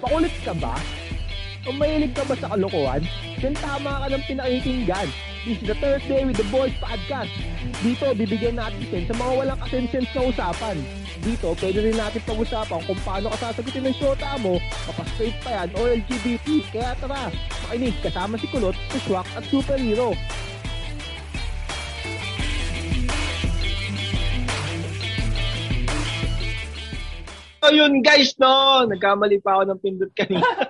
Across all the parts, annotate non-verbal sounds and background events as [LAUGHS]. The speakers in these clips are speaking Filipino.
Pakulit ka ba? O mahilig ka ba sa kalokohan? Then tama ka ng pinakikinggan. This is the Thursday with the Boys Podcast. Dito, bibigyan natin sen sa mga walang kasensense na usapan. Dito, pwede rin natin pag-usapan kung paano ka sasagutin ng shota mo, kapastraight pa yan o LGBT. Kaya tara, makinig kasama si Kulot, si Swak at Superhero. Ayun guys, no! Nagkamali pa ako ng pindot kanina. [LAUGHS]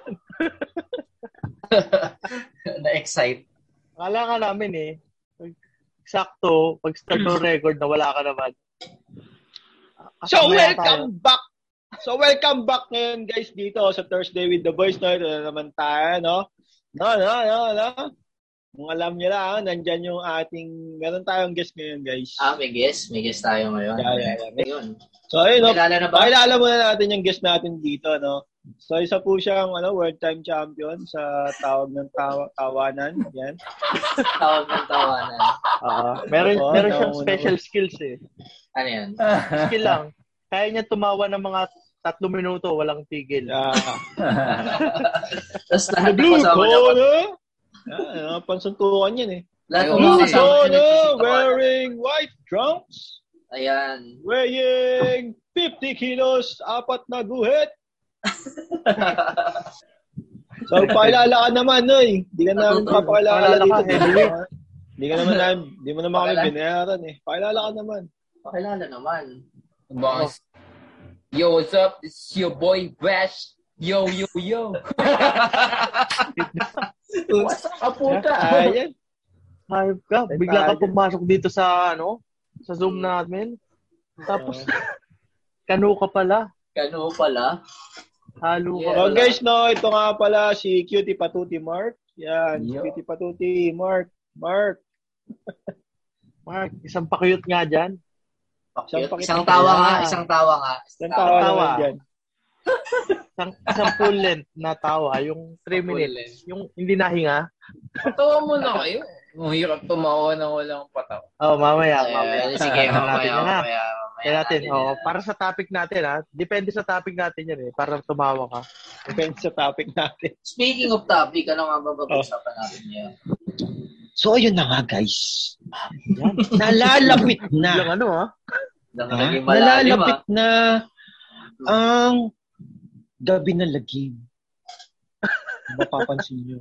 Na-excite. Akala nga namin eh. Pag, sakto, pag start ng record na wala ka naman. So, Kasama welcome back! So, welcome back ngayon guys dito sa Thursday with the Boys. No? Ito na naman tayo, no? No, no, no, no. Kung alam niyo lang, nandyan yung ating, meron tayong guest ngayon guys. Ah, may guest. May guest tayo ngayon. Yeah, yeah, yeah. Ayun. So, ayun, no? Kilala na ba? Pakilala muna natin yung guest natin dito, no? So, isa po siyang ano, world time champion sa tawag ng tawa, tawanan. Yan. [LAUGHS] Tawag ng tawanan. Oo. meron, Oo, meron siyang special skills eh. Ano yan? [LAUGHS] Skill lang. Kaya niya tumawa ng mga tatlong minuto, walang tigil. Yeah. [LAUGHS] Tapos The lahat ng blue kasama niya, corner. Ah, uh, pansuntukan yan eh. lahat ng Blue mga kasama wearing white trunks. Ayan. Weighing 50 kilos, apat na guhit. [LAUGHS] So, pakilala ka naman, Noy. Hindi ka Natutuwa. papakilala Pakilala dito. ka, heavyweight. Hindi ka naman namin, hindi mo naman kami binayaran eh. Pakilala ka naman. Pakilala naman. Boss. Yo, what's up? This is your boy Bash. Yo, yo, yo. what's up, puta? Ayan. Hayop ka. Bigla ka pumasok dito sa ano, sa Zoom namin. Tapos, [LAUGHS] kano ka pala. Kano pala? Halo ka Yeah. So pala. guys, no, ito nga pala si Cutie Patuti Mark. Yan, Yo. Cutie Patuti Mark. Mark. [LAUGHS] Mark, isang pakiyot nga dyan. Isang Isang, pakita isang ka tawa nga. Isang tawa nga. Isang tawa Tawa. naman dyan. Isang, isang full length na tawa. Yung 3 Full minutes. Yung hindi nahinga. Patawa mo na kayo. Ang hirap tumawa na walang patawa. Oh, mamaya, Ayan, mamaya. sige, mamaya, yan, mamaya, mamaya Kaya natin, natin oh, yan. para sa topic natin ha. Depende sa topic natin yan eh. Para tumawa ka. Depende sa topic natin. Speaking of topic, ano nga ba pag-usapan natin ngayon? So, ayun na nga, guys. Yan. Nalalapit Lang na. ano ha? Malalim Nalalapit ah. na ang gabi na lagim. Mapapansin nyo.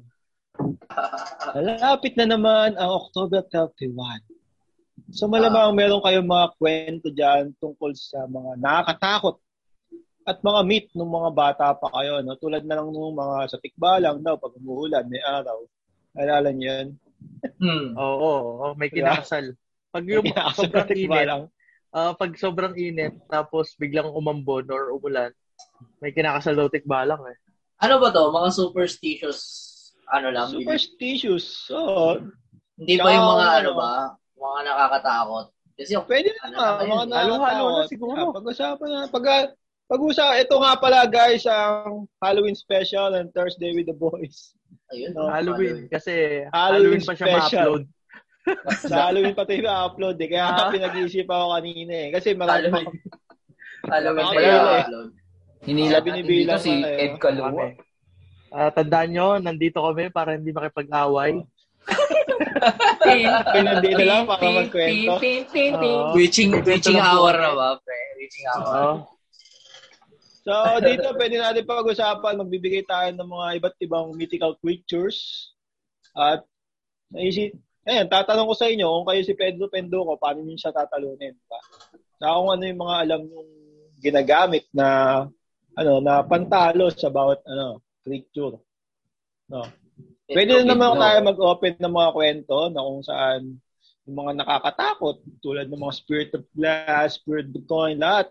Nalalapit na naman ang October 31. So malamang meron kayong mga kwento dyan tungkol sa mga nakakatakot at mga myth ng mga bata pa kayo. No? Tulad na lang nung mga sa tikbalang daw pag umuulan, may araw. Alala niyo yun? Hmm. Oo, oo, oo, may kinakasal. Pag yung Sa sobrang init, ah, pag sobrang init, tapos biglang umambon or umulan, may kinakasal daw tikbalang eh. Ano ba to? Mga superstitious ano lang? Superstitious. So, Hindi ba yung mga ano ba? Mga nakakatakot? Kasi yung Pwede Ano naman, naman mga yun? Halo-halo na siguro. Ah, Pag-usapan na. Pag, pag-usapan, ito nga pala guys, ang Halloween special and Thursday with the boys. ayun. No, Halloween. Kasi Halloween Halloween, pa siya special. ma-upload. [LAUGHS] Sa Halloween pa tayo na-upload eh. Kaya Ah. [LAUGHS] pinag-iisip ako kanina eh. Kasi marami Halloween. Halloween pa yung eh. upload. Hinilap Sabi ni natin dito Bella si pa, eh. Ed. Kami. Ah, tandaan nyo, nandito kami para hindi makipag-away. [LAUGHS] Pinandi na lang para magkwento. Oo. Witching, witching hour na ba? Pre? Witching hour. So, dito pwede natin pag-usapan. Magbibigay tayo ng mga iba't ibang mythical creatures. At naisip, ayan, tatanong ko sa inyo, kung kayo si Pedro Pendoco, paano niyo siya tatalunin? Diba? Sa kung ano yung mga alam yung ginagamit na ano na pantalo sa bawat ano creature. No. Pwede na naman tayo mag-open ng mga kwento na kung saan yung mga nakakatakot tulad ng mga spirit of glass, spirit of coin, lahat.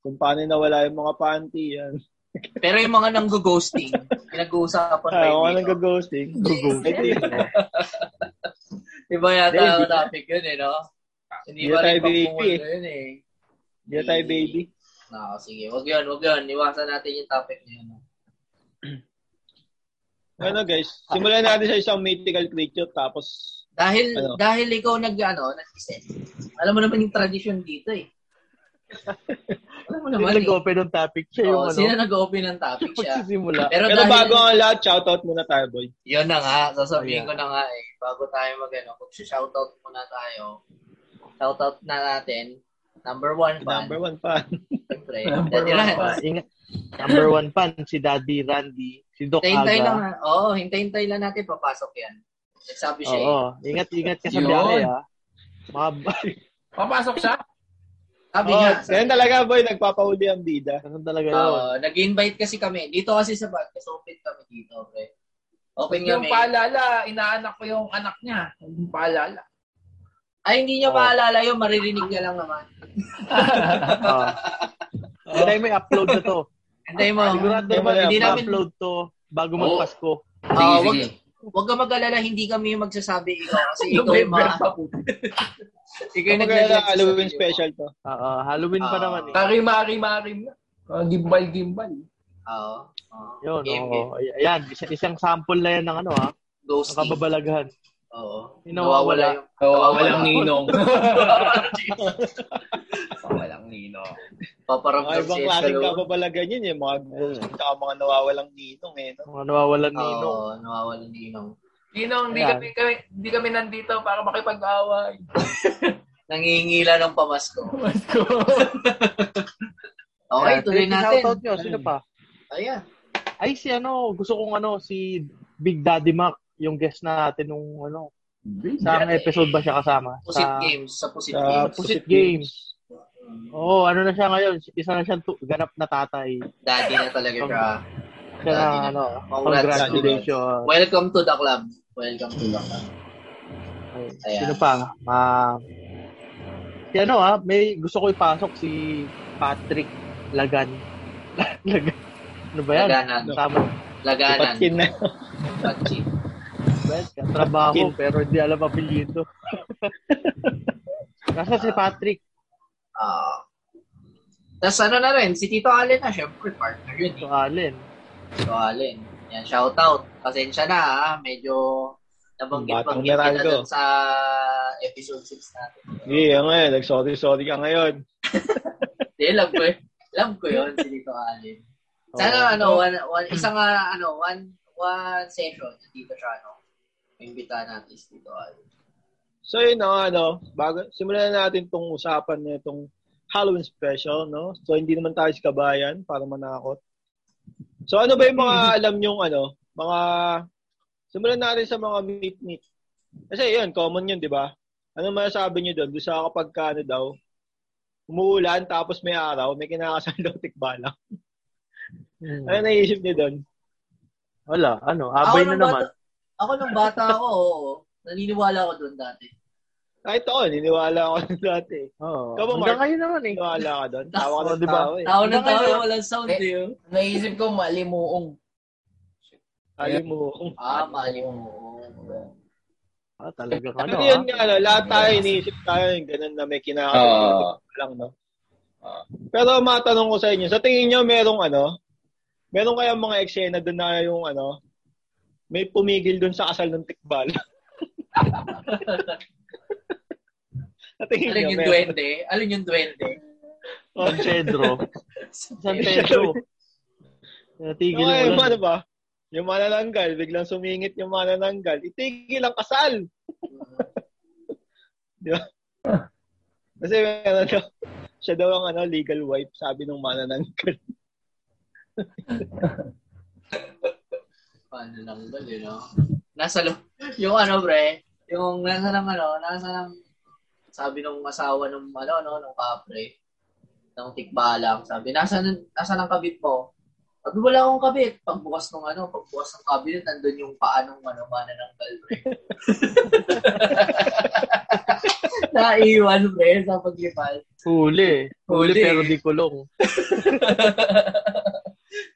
Kung paano nawala yung mga panty, yan. [LAUGHS] Pero yung mga nang-ghosting, pinag-uusapan pa Ah, dito. anong gag-ghosting. [LAUGHS] Iba yata ang topic yun eh, no? Hindi ba tayo rin baby pagpumunta yun eh. Hindi tayo baby. No, sige. Wag yun, wag yun. Iwasan natin yung topic na yun. no? Ano guys, simulan natin sa isang mythical creature tapos Dahil Ano? dahil ikaw nag ano, nag-isip. Alam mo naman yung tradition dito eh. Alam mo Sino naman, eh. nag-open ng topic? Siya yung Oh, ano. sino nag-open ng topic siya? Magsisimula. Pero, Pero dahil, bago ang lahat, shoutout muna tayo, boy. yun na nga, sasabihin Ayan. ko na nga eh, bago tayo mag ano, kung shoutout muna tayo, shoutout na natin, number one fan, Number one fan. siyempre, Number Daddy one fan. Ingat. Number one fan, si Daddy Randy. Si Doc lang, Aga. oo, oh, hintay-hintay lang natin papasok yan. Nagsabi siya eh. Oo. Ingat-ingat ka sa biyahe, ha. Mga Papasok siya? Sabi Oh, nga, yan talaga, boy, nagpapahuli ang bida. Ganun talaga yun. Oo, nag-invite kasi kami. Dito kasi sa podcast, open kami dito, pre. Open Yung kami. paalala, inaanak ko yung anak niya. Yung paalala. Ay, hindi niya Oo. maalala yun. Maririnig niya lang naman. Oo. Hindi mo i-upload na to. Hindi mo. Sigurado mo Hindi namin, i-upload to bago Oo. magpasko. Sige, Ah, wag, sige. wag ka mag-alala, hindi kami yung magsasabi ikaw. Kasi [LAUGHS] ikaw yung mga, ikaw yung sa Halloween special to. Oo, Halloween pa Ah. naman eh. Karim-arim-arim na. Uh, gimbal, gimbal. Oo. oo. Yun, Game, oo. game. Ay- Ayan, isa- isang sample na yan ng ano ha, Ghosting. ng kababalaghan. Oo. Yung nawawala. yung... Oh, walang ninong. [LAUGHS] walang ninong. Paparamdam ibang si klaseng Escalon. kapabalagan yun, yung mga ghosting, tsaka mga nawawalang ninong eh. No? Mga nawawalan ninong. Oo, nawawala ni Ninong. Ninong, hindi Ayan. kami, kami, hindi kami nandito para makipag-away. [LAUGHS] Nangingila ng pamasko. Mas ko. [LAUGHS] Okay, tuloy natin. Shoutout nyo, sino pa? Ayan. Ay, si ano, gusto kong ano, si Big Daddy Mac, yung guest natin nung ano, sa episode ba siya kasama? Pusit Sa Games. Sa Pusit Sa Games. Pusit Games. Oo, oh, ano na siya ngayon, isa na siyang tu- ganap na tatay. Daddy na talaga siya. Siya na, Daddy na. ano, congratulations. Welcome to the club. Welcome to the club. Ay, Ayan. Sino pa? Ah, si ano ah, may gusto ko ipasok si Patrick Lagan. [LAUGHS] Lagan. Ano ba yan? Laganan. Tama. Laganan. Patkin na. Patchin. Yan? Trabaho, pero hindi alam apelyido. [LAUGHS] Nasa si Patrick. Ah. Tapos ano na rin, si Tito Allen na, syempre, partner yun. So, Eh. Allen. Tito Allen. Yan, shout out. Pasensya na, ha? medyo nabanggit Batang banggit kita dun sa episode 6 natin. Hindi, yeah, ngayon, nag-sorry-sorry ka ngayon. [LAUGHS] Hindi, love ko, eh. love ko yun, si Tito Allen. Sana, Oo. ano, one, one, isang, ah, ano, one, one session, dito siya, ano, imbita natin si Tito. So yun na nga, ano, bago, simulan na natin tong usapan na itong Halloween special, no? So hindi naman tayo si kabayan para manakot. So ano ba yung mga [LAUGHS] alam nyong ano, mga, simulan natin sa mga meet-meet. Kasi yun, common yun, di ba? Ano masasabi nyo doon? Doon sa kapag ka, ano daw, umuulan tapos may araw, may kinakasal daw [LAUGHS] tikbalang. Hmm. Ano naisip niyo doon? Wala, ano, abay na nung naman. Ako nung bata ako, oo. Naniniwala ako doon dati. Kahit ako, niniwala [LAUGHS] ako dati. Oo. Ikaw ba, Hanggang Mark? ngayon naman eh. Niniwala ka doon. Tawa ka Oh, ng di ba? eh. Tao na ngayon. walang sound Eh, eh. Naisip ko, malimuong. Alim mo. Ah, mali mo. Ah, talagang ano Pero yun ah. nga, ano, lahat tayo iniisip tayo yung ganun na may kinakasal Oo. lang, no? Pero matanong ko sa inyo, sa tingin nyo merong ano, meron kaya mga eksena doon na yung ano, may pumigil doon sa kasal ng tikbal. [LAUGHS] Alin yung meron? duwende? Alin yung duwende? San Pedro. San [LAUGHS] Pedro. Natigil Yung, yung mo ano ba? Yung manananggal, biglang sumingit yung manananggal. Itigil ang kasal. [LAUGHS] Di ba? Kasi ano daw, siya daw ang ano, legal wife, sabi nung manananggal. Paano lang ba, you know? Nasa lo, yung ano, bre, yung nasa lang ano, nasa lang, sabi nung asawa nung ano, ano, nung kapre, ng tikbalang, sabi, nasa, nasa ng kabit mo? Sabi, wala akong kabit. Pagbukas ng ano, pagbukas ng cabinet, nandun yung paanong ano, mana ng galbre. [LAUGHS] Naiwan, bre, sa paglipad. Huli. Huli Huli. pero di kulong.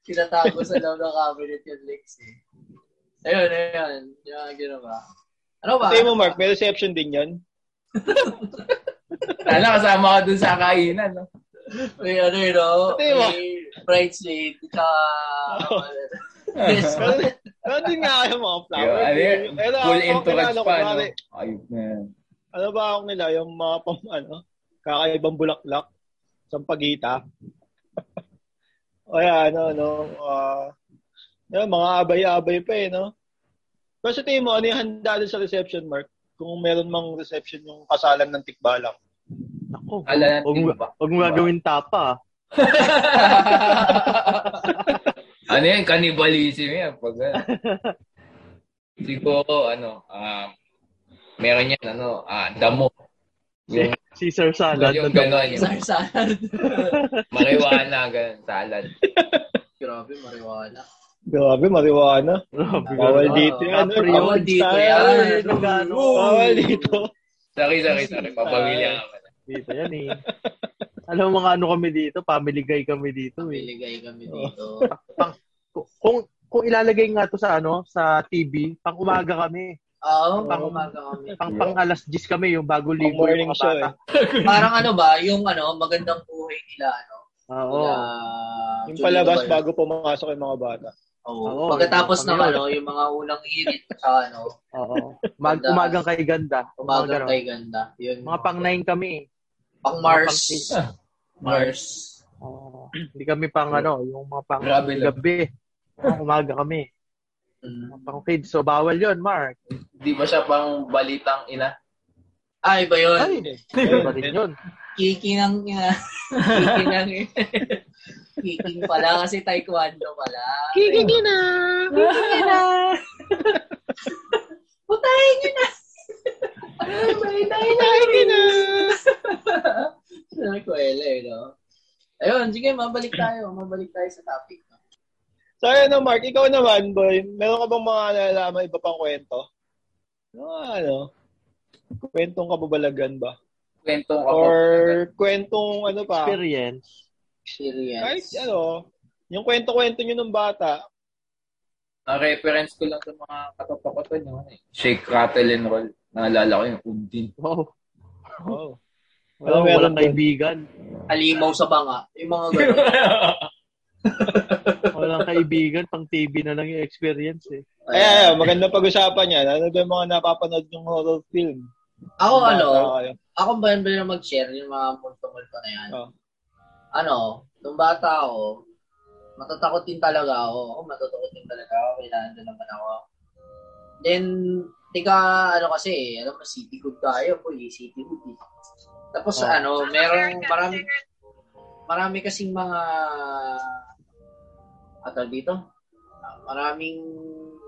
Tinatago sa loob ng cabinet yung Lex eh. Ayun, ayun. Yung ginawa. Ano ba? Kasi mo, Mark, may reception din yan. Sana [LAUGHS] kasama ka dun sa kainan. No? May ano yun, no? May bridesmaid, tsaka... [LAUGHS] Yes, [LAUGHS] Pero, din nga kayo mga flower. Ano yun? Pero Full ako, entourage pa, no? Ayun na yan. Ano ba ako nila, yung mga pam, ano, kakaibang bulaklak. Sampagita. o yan, ano, no, ah, yan, mga abay-abay pa eh, no? Pero sa tingin mo, ano yung handa din sa reception, Mark? Kung meron mang reception yung kasalan ng tikbalang. Ako, Ala huwag mo, huwag gagawin tapa. ah. [LAUGHS] ano yan? Cannibalism yan. Pag, ano. [LAUGHS] Siguro, ano, um, meron yan, ano, ah, damo. Yung, Caesar salad. yung gano'n, yung Sar salad. marijuana, gano'n, salad. Grabe, marijuana. Grabe, marijuana. Grabe, Bawal grabe. dito yan. Bawal dito Style. yan. Bawal dito. Sorry, sorry, sorry. Papamilya pala. Dito yan eh. Alam mo mga ano kami dito, family guy kami dito eh. Piligay kami dito. Kung- Kung kung ilalagay nga to sa ano, sa TV, pang umaga kami. Oo, pang umaga kami. Pang pang alas 10 kami yung bago ligo morning yung show mga eh. bata. [LAUGHS] Parang ano ba, yung ano, magandang buhay nila, ano? Oo. Nila, Yung palabas bago pumasok yung mga bata. Oo. Oo, Pagkatapos ng ano, yung mga unang irit sa ano, Oo. Mag Ganda. umagang kay ganda. umaga Mga ganon. kay ganda. Yun, Mga pang 9 kami. pang Mars. pang- Mars. Oo. Hindi kami pang ano, yung mga pang Grabe gabi. Pang umaga kami. Mm. Pang kids. So, bawal yon Mark. Di ba siya pang balitang ina? Ay, ba yun? Ay, iba rin yun. Kiki ng ina. [LAUGHS] Kiki ng Kiking pala kasi taekwondo pala. Kikikina! Kikina! Putahin nyo na! Putahin na! Sa kwela eh, no? Ayun, sige, mabalik tayo. Mabalik tayo sa topic. No? So, ano, Mark, ikaw naman, boy, meron ka bang mga nalalaman iba pang kwento? Ano, ano? Kwentong kababalagan ba? Kwentong ako. Or kwentong ano pa? Experience. Kahit Experience. ano, yung kwento-kwento nyo ng bata, Ang reference ko lang sa mga katapakotan ano eh. Shake, rattle, and roll. Naalala ko yung undin. Wow. oh, Walang, meron walang kaibigan. Halimaw sa banga. Yung mga ganun. [LAUGHS] Walang kaibigan. Pang TV na lang yung experience eh. ay, ay, ay, maganda pag-usapan yan. Ano ba yung mga napapanood yung horror film? Ako ano, kayo. ako ba yun ba yung mag-share yung mga multo-multo na yan? Oh. Ano, nung bata ako, matatakot din talaga ako. Ako, matatakot din talaga ako. Kailangan din naman ako. Then, tika, ano kasi, alam mo, city good tayo po, eh, city good eh. Tapos, Oh. ano, merong, marami, marami kasing mga, atal dito, maraming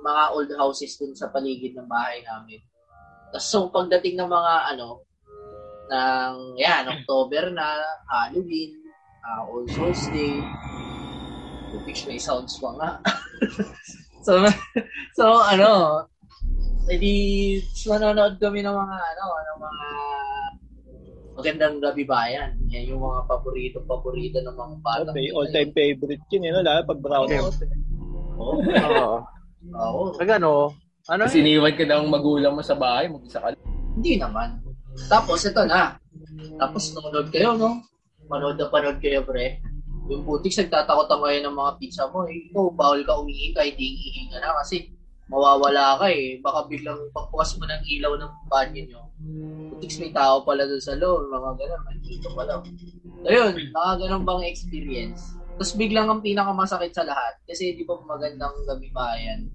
mga old houses dun sa paligid ng bahay namin. Tapos, so, pagdating ng mga, ano, ng, yan, October na, Halloween, uh, All Souls Day, Pupix may sounds pa nga. so, [LAUGHS] so, ano, edi, manonood kami ng mga, ano, ng mga magandang gabi bayan. Yan yung mga paborito-paborito ng mga bata. Okay, all-time favorite yun, yun, lalo pag brown Okay. out. eh. Oo. Oo. Oo. Pag ano, ano Kasi iniwan ka ng magulang mo sa bahay, mag-isa ka. Hindi naman. Tapos, ito na. Tapos, nanonood kayo, no? Manood na panood kayo, pre. Yung putik, nagtatakot ang ngayon ng mga pizza mo. Eh, ikaw, bawal ka umihi hindi hihingi ka na kasi mawawala ka eh. Baka biglang pagpukas mo ng ilaw ng banyo nyo. Putik, may tao pala doon sa loob. Mga ganun, makikita pala. Ayun, mga ganun bang experience. Tapos biglang ang pinakamasakit sa lahat. Kasi di ba magandang gabi ba yan?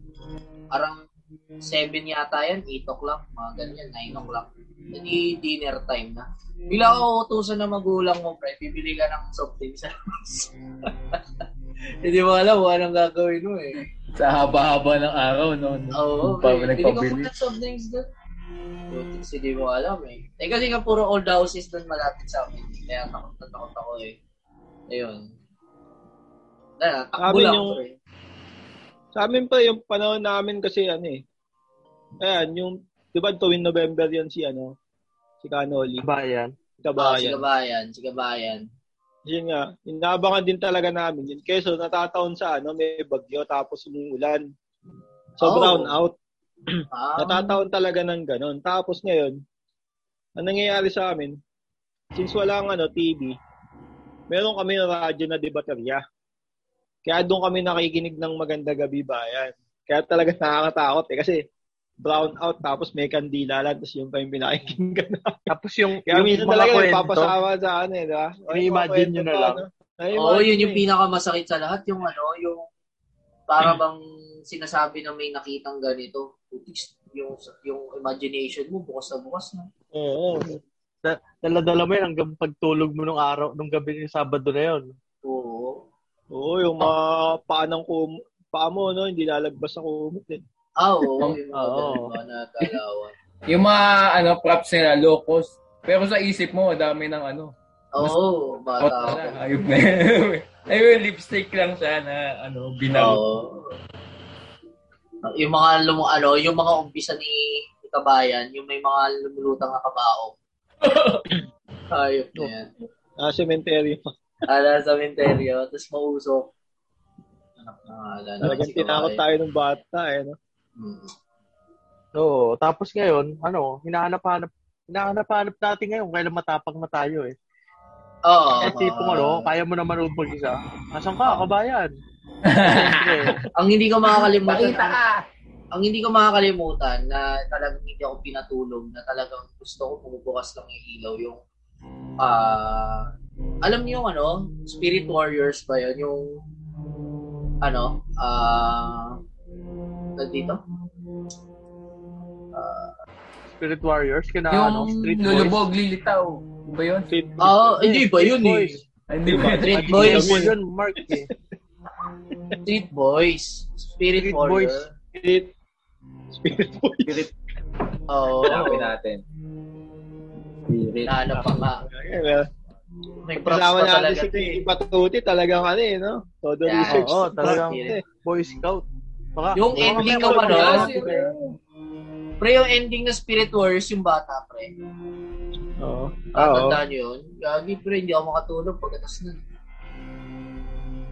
Parang 7 yata yan, 8 o'clock, mga ganyan, 9 o'clock. Hindi dinner time na. Bila ako utusan ng magulang mo, pre, bibili ka ng soft drinks sa labas. [LAUGHS] Hindi mo alam kung anong gagawin mo eh. Sa haba-haba ng araw, no? Oo, Pa, pre, bili ka nagpabili. muna ng soft drinks doon. Buti hindi mo alam eh. Eh kasi nga puro old houses doon malapit sa amin. Kaya takot na takot ako eh. Ayun. Na, takbo lang yung- pre. Sa amin pa, yung panahon namin kasi ano eh. Ayan, yung, di ba tuwing November yan si ano, si Canoli, bayan? Si Kabayan. Kabayan, si Kabayan. Yun nga, inaabangan din talaga namin yun. Keso natataon sa ano, may bagyo tapos umuulan. So Oh. brown out. [CLEARS THROAT] Ah, Natataon talaga ng ganun. Tapos ngayon, ang nangyayari sa amin, since walang ano, TV, meron kami ng radyo na di baterya. Kaya doon kami nakikinig ng maganda gabi bayan. Kaya talaga [LAUGHS] nakakatakot eh. Kasi brown out tapos may kandila lang tapos yung pa yung pinakikinggan na. [LAUGHS] Tapos yung, Kaya yung minsan mga talaga kwento, nagpapasama sa ano eh, di ba? I-imagine nyo na lang. Oo, yun yung pinakamasakit sa lahat. Yung ano, yung para bang sinasabi na may nakitang ganito. Putis, Yung, yung imagination mo, bukas na bukas na. Oo. dala-dala mo yan hanggang pagtulog mo nung araw, nung gabi ng Sabado na yun. Oo. Oo, yung mga paa ng kum paa mo, no? Hindi lalagpas sa kumot eh. Ah, oo. Yung mga [LAUGHS] Oo. Yung mga ano props nila, low cost. Pero sa isip mo, dami ng ano. Oo, Hot bata na ako. ayop na yun. [LAUGHS] Ayun, lipstick lang siya na ano, binaw. Oo. Yung mga lum ano, yung mga umpisa ni Kabayan, yung may mga lumulutang na kabao. [LAUGHS] Ayop na yan. Ah, cemetery. Ala sa cementerio, tapos mausok. Anak na ala na Talagang si tinakot tayo ng bata eh, no? Mm. Oo. Tapos ngayon, ano, hinahanap-hanap, hinahanap-hanap natin ngayon kailan matapang na tayo eh. Oo. Eh, tipong ah, ano, kaya mo naman mag-isa. Asan ka, kabayan? [LAUGHS] Ang hindi ko makakalimutan, Pakita ka! ang hindi ko makakalimutan na talagang hindi ako pinatulog, na talagang gusto ko bumubukas lang yung ilaw, yung ah alam niyo yung ano, Spirit Warriors ba yun? Yung ano, ah uh, dito? Spirit Warriors, kina Yung ano, Street Boys. lulubog, lilitaw. Ba yun? Street Ah, hindi ba yun eh? Boys. Hindi ba? Street Boys. yun, Mark eh. Street Boys. Spirit, Street Warrior. Boys. Spirit. Spirit boy. Spirit. Oo. Hanapin natin. Spirit. Nahanap pa nga. Kasama pa natin talaga. si to eh. Kiki Patuti, talagang ano eh, no? Todo Yeah. research. Oo, to talagang Spirit. Boy Scout. Baka, Yung baka ending mga ano, mga- Pre, yung ending ng Spirit Warriors, yung bata, pre. Oo. Ah, Oo. Tatandaan nyo yun. Gagi, pre, hindi ako makatulog pagkatas nun.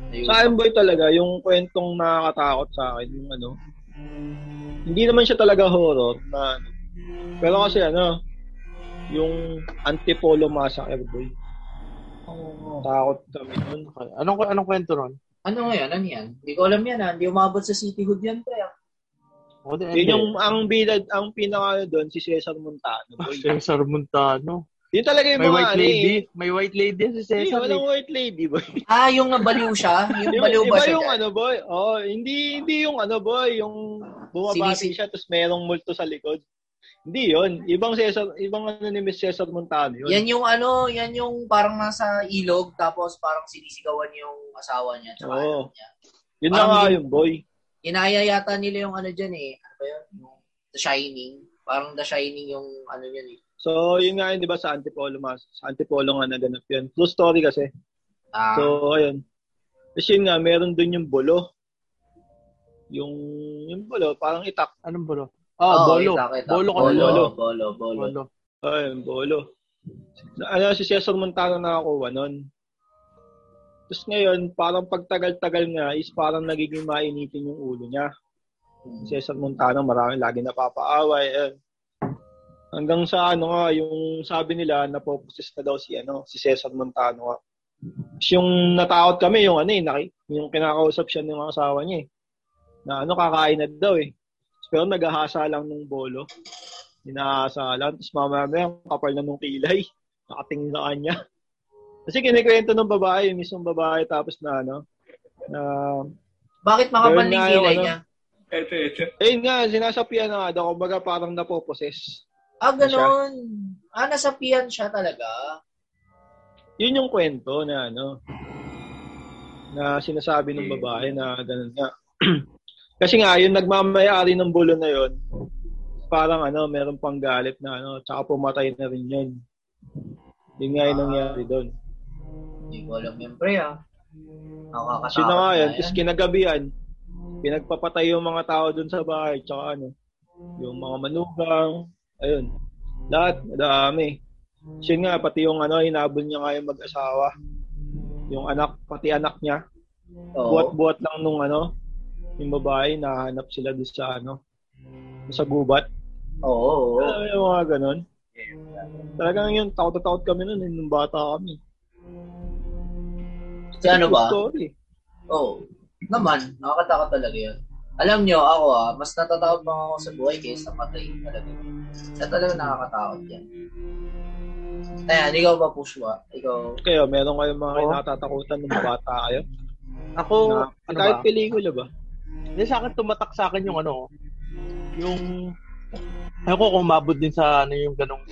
Ayun. Sa akin boy talaga, yung kwentong nakakatakot sa akin, yung ano, hindi naman siya talaga horror na ano. Pero kasi ano, yung Antipolo Massacre boy. Takot kami nun. Anong, anong kwento nun? Ano nga yan? Ano yan? Hindi ko alam yan, ha? Hindi umabot sa City Hood yan, pre. ah. O, di, Yun yung, ang bilad, ang pinaka doon, si Cesar Montano boy. Cesar Montano. Yun talaga yung May mga white ano lady. eh. May white lady si Hindi, Cesar. walang eh. white lady boy. [LAUGHS] Ah, yung nabaliw siya? Yung baliw ba iba siya? yung dyan? ano boy, oh, hindi hindi yung ano boy, yung bumabati Sinisi- siya tapos merong multo sa likod. Hindi yun. Ibang Cesar, ibang ano ni Miss Cesar Montano yun. Yan yung ano, yan yung parang nasa ilog tapos parang sinisigawan yung asawa niya tsaka Oo. anak niya. yun na parang nga hindi- yun, boy. Inaya yata nila yung ano dyan eh. Ano ba yun? Yung The Shining. Parang The Shining yung ano yun eh. So, yun nga yun, di ba, sa Antipolo, mas, sa Antipolo nga naganap yun. True story kasi. Ah, So, ayun. Tapos yun nga, meron dun yung bulo. Yung, yung bulo, parang itak. Anong bolo? Oo, Ah, bolo. kita, kita. Bolo ka bolo, bolo. bolo, bolo. Bolo. Ayun, bulo. Ano, si Cesar Montano nakakuha nun. Tapos ngayon, parang pagtagal-tagal nga, is parang nagiging mainitin yung ulo niya. Si Cesar Montano, marami lagi napapaaway. Ayun. Hanggang sa ano nga, yung sabi nila, napoposes na daw si, ano, si Cesar Montano nga. Tapos yung natakot kami, yung ano eh, yung kinakausap siya ng asawa niya eh. Na ano, kakain na daw eh. Pero naghahasa lang ng bolo. Hinahasa lang. Tapos mamaya, ang kapal na nung kilay. Nakatingin sa kanya. Kasi kinikwento ng babae, yung mismong babae, tapos na ano, na, Bakit makapal yung yung kilay ano. niya? Ito, ito. ayun nga, sinasapian na nga daw, kumbaga parang napoposes. Ah, ganun. Ah, nasapian siya talaga. Yun yung kwento na ano, na sinasabi ng babae na ganun nga. [CLEARS THROAT] Kasi nga, yung nagmamayari ng bulo na yun, parang ano, meron pang galit na ano, tsaka pumatay na rin yun. Yun nga yung nangyari doon. Hindi ko alam yun, pre, ah. Nakakatakot Sino nga yun? Tapos kinagabihan, pinagpapatay yung mga tao doon sa bahay, tsaka ano, yung mga manugang, ayun, lahat, madami. Siya nga, pati yung ano, hinabol niya nga yung mag-asawa. Yung anak, pati anak niya, Oo. buhat-buhat lang nung ano, yung babae, nahanap sila doon sa ano, sa gubat. Oo, oo. Alam mo yung mga ganun. Talagang yun, takot na takot kami nun, nung bata kami. Si ano ba? Story. Oo. Naman, nakakatakot talaga yun. Alam nyo, ako ah, mas natatakot pa ako sa buhay kaysa patay. Talaga. Kaya talaga nakakatakot yan. Ayan, ikaw ba, Pushwa? Ikaw, Kayo, meron kayong mga Oo. kinatatakutan ng bata kayo? Ako, Na, ano kahit ba? pelikula ba? Hindi sa akin tumatak sa akin yung ano, yung ewan ko kung umabot din sa ano yung ganong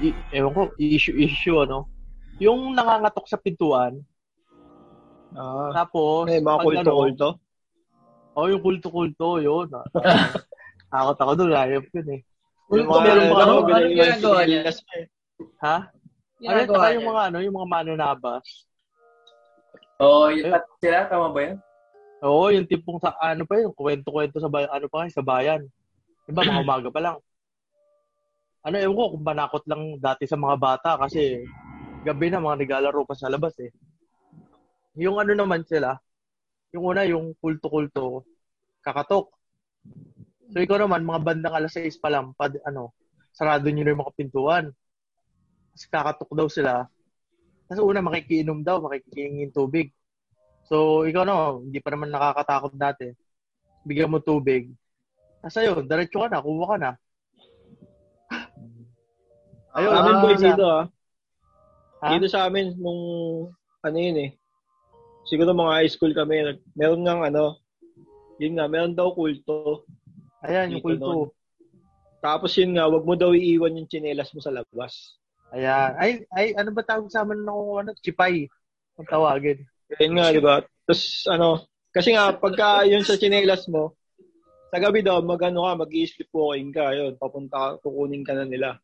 i- ewan ko, issue issue ano. Yung nangangatok sa pintuan, Ah, tapos may mga pag kulto-kulto. Ano, oh, yung kulto-kulto, yun. [LAUGHS] Takot ako doon, ayop yun eh. Yung Kulto, mga, meron mga ano, ano, ano ginagawa niya? Ha? Ano yung mga ano, yung mga mananabas. Oo, oh, yung sila, tama ba yan? Oo, yung tipong sa ano pa yun, kwento-kwento sa bayan, ano pa kayo, sa bayan. Diba, mga umaga pa lang. Ano, ewan ko kung banakot lang dati sa mga bata kasi gabi na mga naglalaro pa sa labas eh. Yung ano naman sila, yung una, yung kulto-kulto, kakatok. So ikaw naman, mga bandang alas 6 pa lang, pad, ano, sarado nyo na yung mga pintuan. Tapos kakatok daw sila. Tapos una, makikiinom daw, makikingin tubig. So, ikaw na, hindi pa naman nakakatakot dati. Bigyan mo tubig. Tapos ayun, diretso ka na, kuha ka na. Ayun, Sa amin ah, boy sa- dito ah. Ha? Dito sa amin, nung ano yun eh. Siguro mga high school kami, meron nga ano, yun nga, meron daw kulto. Ayan, yung kulto. nun. Tapos yun nga, wag mo daw iiwan yung tsinelas mo sa labas. Ayan. Ay, ay, ano ba tawag sa amin ng ano? Chipay. Ang tawagin. Yun nga, di ba? Tapos ano, kasi nga, pagka yun sa tsinelas mo, sa gabi daw, mag-ano ka, mag-i-sleepwalking ka, yun, papunta ka, kukunin ka na nila.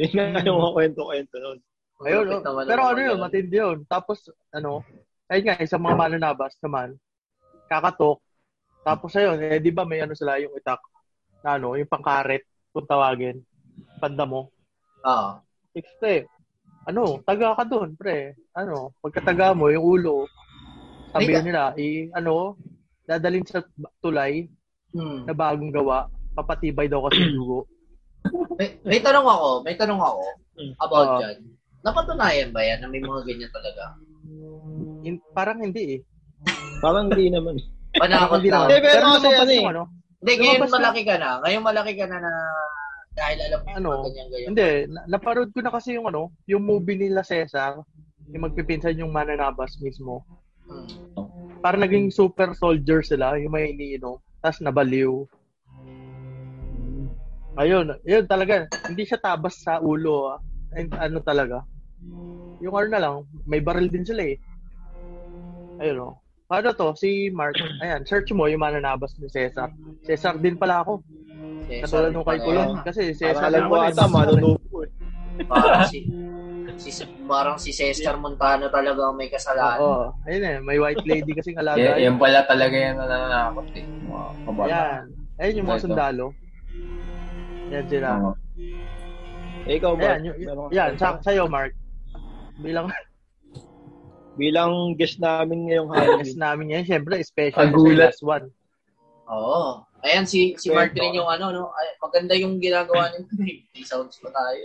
Yun nga yung mga kwento-kwento nun. Ayun, oh. naman pero ano yun, matindi yun. Tapos, ano, ayun nga, isang mga mananabas naman, kakatok. Tapos ayun, eh, di ba may ano sila yung itak, na ano, yung pangkaret, kung tawagin, panda mo. Oo. Exte, ano, taga ka doon, pre. Ano, pagkataga mo, yung ulo, sabi May- nila, i, ano, dadalhin sa tulay Hmm. na bagong gawa, papatibay daw kasi yung dugo. [CLEARS THROAT] May, may tanong ako, may tanong ako Hmm. about Oo. dyan. Napatunayan ba yan na may mga ganyan talaga? In, parang hindi eh. [LAUGHS] Parang hindi naman. Panakot Hindi lang. naman. Eh, pero ano eh, yung ano, Hindi, ngayon malaki ka na. Ngayon malaki ka na na dahil alam mo Ano, yung ganyan ganyan. Hindi, na- naparod ko na kasi yung ano, yung movie nila Cesar, yung magpipinsan yung mananabas mismo. Hmm. Parang naging super soldier sila, yung may iniinom, tapos nabaliw. Ayun, yun talaga, hindi siya tabas sa ulo, ah. And, ano talaga. Yung ano na lang, may baril din sila eh. Ayun o. Ano to, si Mark, ayan, search mo yung mananabas ni Cesar. Cesar din pala ako. Eh, Katulad nung kay Kulon. Kasi Parang Cesar alam ko naman eh, ata, manunupo eh. [LAUGHS] Parang si, si, parang si Cesar Montano talaga ang may kasalanan. Oo. Ayun eh, may white lady kasing alaga. Yan, yan pala talaga yan na nananakot eh. Mga kabata. Yan. Ayun yung mga Ito. sundalo. Yan sila. Oo. Eh, ikaw ba? Ayan, yung, yan, sa, sa'yo, Mark. Bilang Bilang guest namin ngayong guest Halloween. namin yan, syempre, special Kagulat. sa last one. Oo. Ayan, si si Mark rin yung ano, no? Ay, maganda yung ginagawa niya. [LAUGHS] May sounds pa tayo.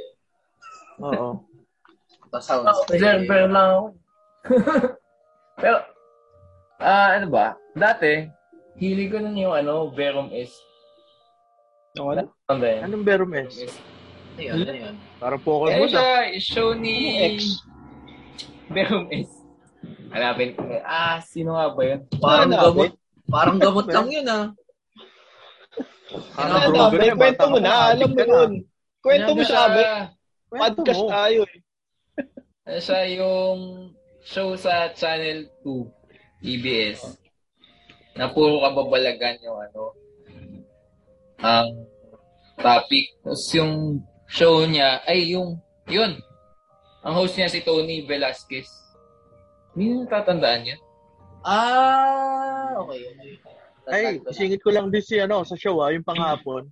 Oo. Pa sounds. Observer lang ako. [LAUGHS] Pero, ah, ano ba? Dati, hili ko nun yung ano, Verum S. Ano? Ano ba yan? Anong Verum S? Ano yun? Ano yun? Parang Pokemon Ano ah. siya, show ni... X? Verum S. Hanapin ko. Ah, sino nga ba yun? Parang Ano, gamot. Parang gamot lang yun, ah. Parang Ano, Ano, may yan, kwento mo ka na, alam mo yun. Kwento mo Ano amin. Kwento Podcast tayo eh. Ano siya yung show sa Channel 2, EBS. Na puro kababalagan yung ano, ang topic. Tapos yung show niya, ay yung, yun. Ang host niya si Tony Velasquez. Hindi mo tatandaan yun? Ah, okay, okay. Ay, singit ko lang din si ano, sa show ah, yung panghapon.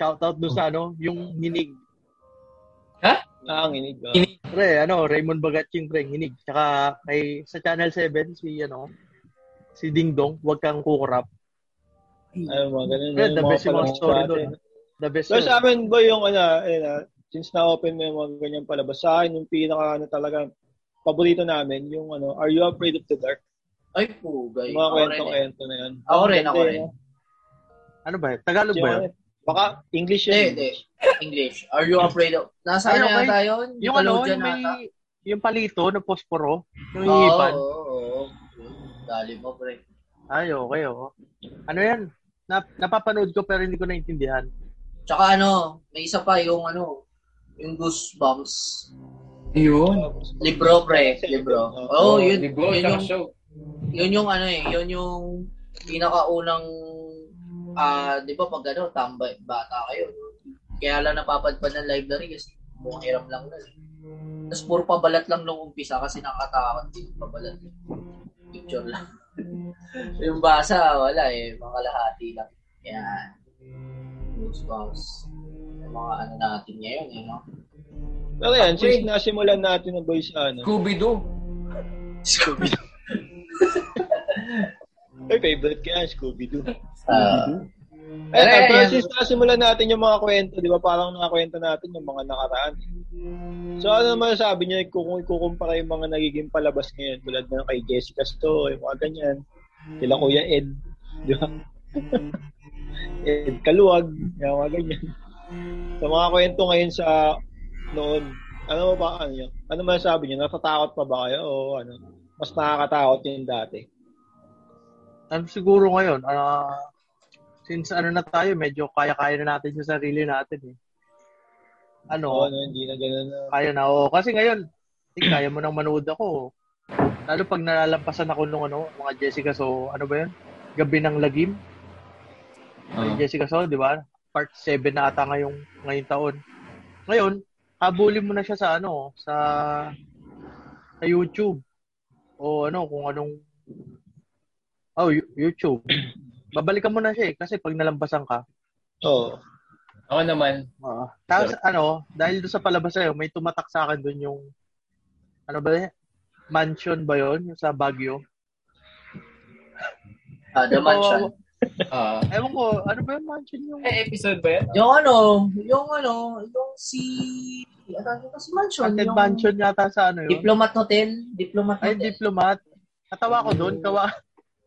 Shoutout doon sa ano, yung hinig. Ah, ang inig. ah. Inig. Pre, ano, Raymond Bagatching pre, hinig. Tsaka kay, sa Channel 7, si ano, si Ding Dong, wag kang kukurap. Ay, mga ganun. Yung the mga best yung mga story doon. The best So yun. sa amin boy yung ano, eh, na, since na-open mo yung mga ganyan palabas, sa akin yung pinaka ano talaga, paborito namin, yung ano, Are You Afraid of the Dark? Ay, pugay. Mga rin eh. kwento-kwento na yun. Ako rin, ako eh, rin. no? Ano ba? Tagalog ba yun? Baka English yun. hindi. English. Are you afraid of... Nasa ano okay. yata yun? Yung ano, yung may, ata? yung palito na posporo, yung Oo, hihipan. oo, oo. Dali mo, pre. Ay, okay, oo. Ano yan? Nap napapanood ko pero hindi ko naintindihan. Tsaka ano, may isa pa yung ano, yung Goosebumps. Yun. Libro, pre. Libro. Oo, oh, yun, Libro, yun, yung, show. yun yung ano eh, yun yung pinakaunang, ah, di ba pag ano, tambay, bata kayo. Kaya lang napapadpad ng library kasi mukhang hiram lang na. Tapos puro pabalat lang nung umpisa kasi nakatakot din yung pabalat. Picture lang. [LAUGHS] yung basa, wala eh. Mga kalahati lang. Yan. Goosebumps. Yung mga ano natin ngayon, eh, no? Pero yan, since nasimulan natin ng boys ano. Scooby-Doo. [LAUGHS] Scooby. [LAUGHS] Ay, favorite ko yan, Scooby-Doo. Ah. Eh, Eh, since nasimulan natin yung mga kwento, di ba parang nakakwento natin yung mga nakaraan. So ano naman sabi niyo kung ikukumpara yung mga nagiging palabas ngayon tulad ng kay Jessica Sto, yung mga ganyan. Sila Kuya Ed, di ba? [LAUGHS] Ed Kaluwag, yung mga ganyan. Sa mga kwento ngayon sa noon, ano ba ano yun? Ano man sabi niyo? Natatakot pa ba kayo o ano? Mas nakakatakot yung dati. Ano siguro ngayon, ah since ano na tayo, medyo kaya-kaya na natin yung sarili natin eh. Ano, Oo, ano, hindi na gano'n na. kaya na. Oo, kasi ngayon, eh, kaya mo nang manood ako. Lalo pag nalalampasan ako nung ano, mga Jessica So, ano ba yun? Gabi ng Lagim. Ah. Jessica So, di ba? Part 7 na ata ngayong, ngayong taon. Ngayon, habulin mo na siya sa ano, sa sa YouTube. O ano, kung anong Oh, YouTube. Babalikan mo na siya eh, kasi pag nalampasan ka, Oo. Ako naman, Oo. Tapos ano, dahil doon sa palabas sa'yo, may tumatak sa akin doon yung ano ba yun? Mansion ba yun? Yung sa Baguio? Ah, The Mansion. ah, Ewan ko, ano ba yung mansion yung... eh, episode ba yan? Yung ano, yung ano, yung si... Ano si Mansion? Haunted yung Mansion yata sa ano yun? Diplomat Hotel. Diplomat Ay, Hotel. diplomat. Natawa ko doon, kawa...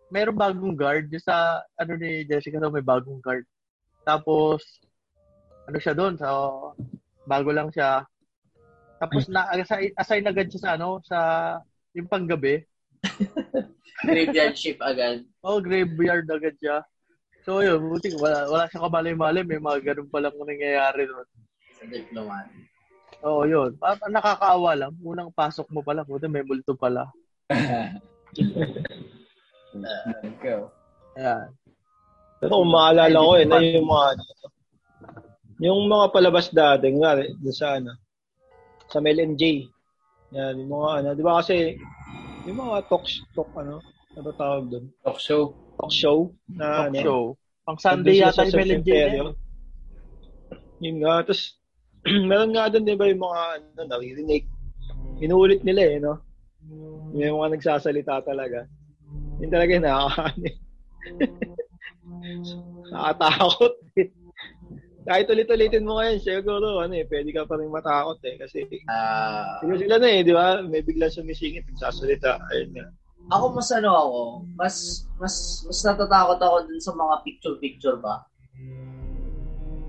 Mayroong bagong guard. Yung sa, ano ni Jessica, so may bagong guard. Tapos, ano siya doon, so, bago lang siya. Tapos, na, assign, assign agad siya sa, ano, sa, yung panggabi. [LAUGHS] Graveyard ship agad. Oh, graveyard agad siya. So, yun, buti wala, wala siyang kamalay-malay. May mga ganun pa lang nangyayari doon. Sa diplomat. Oo, yun. Pa- nakakaawa lang. Unang pasok mo pala, buti may multo pala. [LAUGHS] Ikaw. Ayan. Pero kung maalala ko eh, na yung mga yung mga palabas dati, nga, dun sa ano, sa Mel and J. Yan, yung mga ano, di ba kasi, yung mga talk, talk ano, ano tawag doon? Talk show. Talk show na Talk ano. show. Pang Sunday yata sa yung Mel and Jay. cemetery. Yun nga, tapos, [CLEARS THROAT] meron nga doon, di ba, yung mga, ano, naririnig. Inuulit nila eh, no? Yung mga nagsasalita talaga. Yun talaga yung nakakaano eh. Nakatakot eh. Kahit ulit-ulitin mo ngayon, siguro, ano eh, pwede ka pa rin matakot eh. Kasi, Ah, sila sila na eh, di ba? May biglang sumisingit, nagsasalita. Ayun nga. ako mas ano ako, mas mas mas natatakot ako dun sa mga picture-picture ba.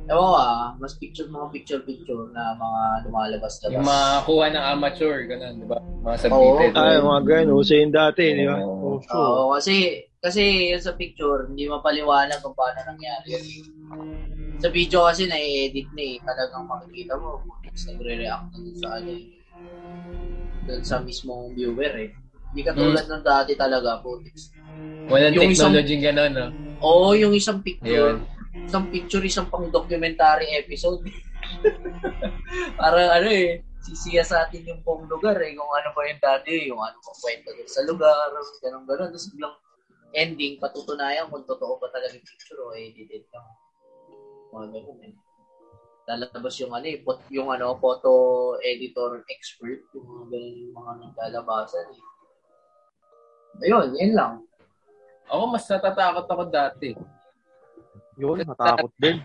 Ewan ko ah, mas picture mga picture-picture na mga lumalabas labas. Yung mga kuha ng amateur, ganun, di ba? Mga Oo. submitted. Ay, mga ganun, uso yun dati, di ba? Oo. Oh, sure. Oo, kasi kasi yun sa picture, hindi mapaliwanag kung paano nangyari. Sa video kasi na-edit na eh, talagang makikita mo kung nagre-react na dun sa ano eh. Dun sa mismong viewer eh. Hindi katulad nung dati talaga, putix. Walang Yung isang- technology ganun, no? Oo, yung isang picture, Ayun. Isang picture, isang pang documentary episode. [LAUGHS] Para ano eh, sisiya sa atin yung buong lugar eh, kung ano ba yung dati, yung ano pang kwento dun sa lugar, ganun ganun. Tapos biglang ending, patutunayan kung totoo pa talaga yung picture o edited lang. Mga ganun eh. Lalabas yung ano eh, pot- yung ano, photo editor expert, yung mga ganun yung mga naglalabasan eh. Ayun, yun lang. Ako, mas natatakot ako dati. Yun, natakot din.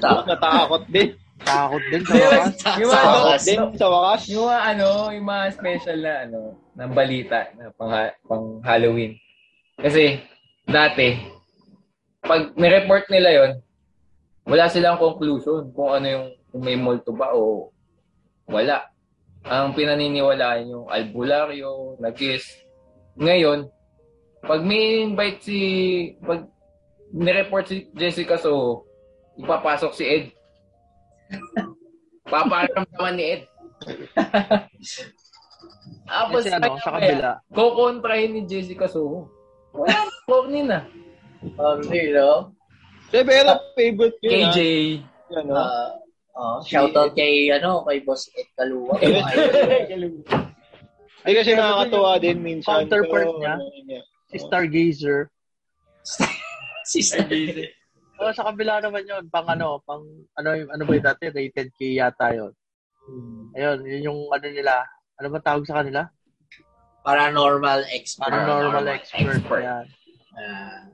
Takot. Natakot din. Takot din sa wakas. Yung Sa ano, wakas. din sa wakas. Yung mga ano, yung mga special na ano, ng balita na pang, pang Halloween. Kasi, dati, pag ni-report nila yon wala silang conclusion kung ano yung kung may multo ba o wala. Ang pinaniniwalaan yung albularyo, nagis. Ngayon, pag may invite si, pag ni-report si Jessica so ipapasok si Ed. Paparamdaman ni Ed. [LAUGHS] Tapos, Kasi ano, sa kabila. kukontrahin ni Jessica so wala, corny na. Um, no? Eh, pero favorite ko. KJ. ah. Ano? Uh, oh, shoutout kay, ano, kay Boss Ed Kalua. [LAUGHS] Ay, kasi nakakatuwa din minsan. Counterpart pero, niya? ano yun niya. Si. Sister. Oh, sa kabila naman yun, pang ano, pang ano yung ano ba yung dati, rated K yata yun. Ayun, yun yung ano nila. Ano ba tawag sa kanila? Paranormal expert. Paranormal expert. expert. Yan. Ah.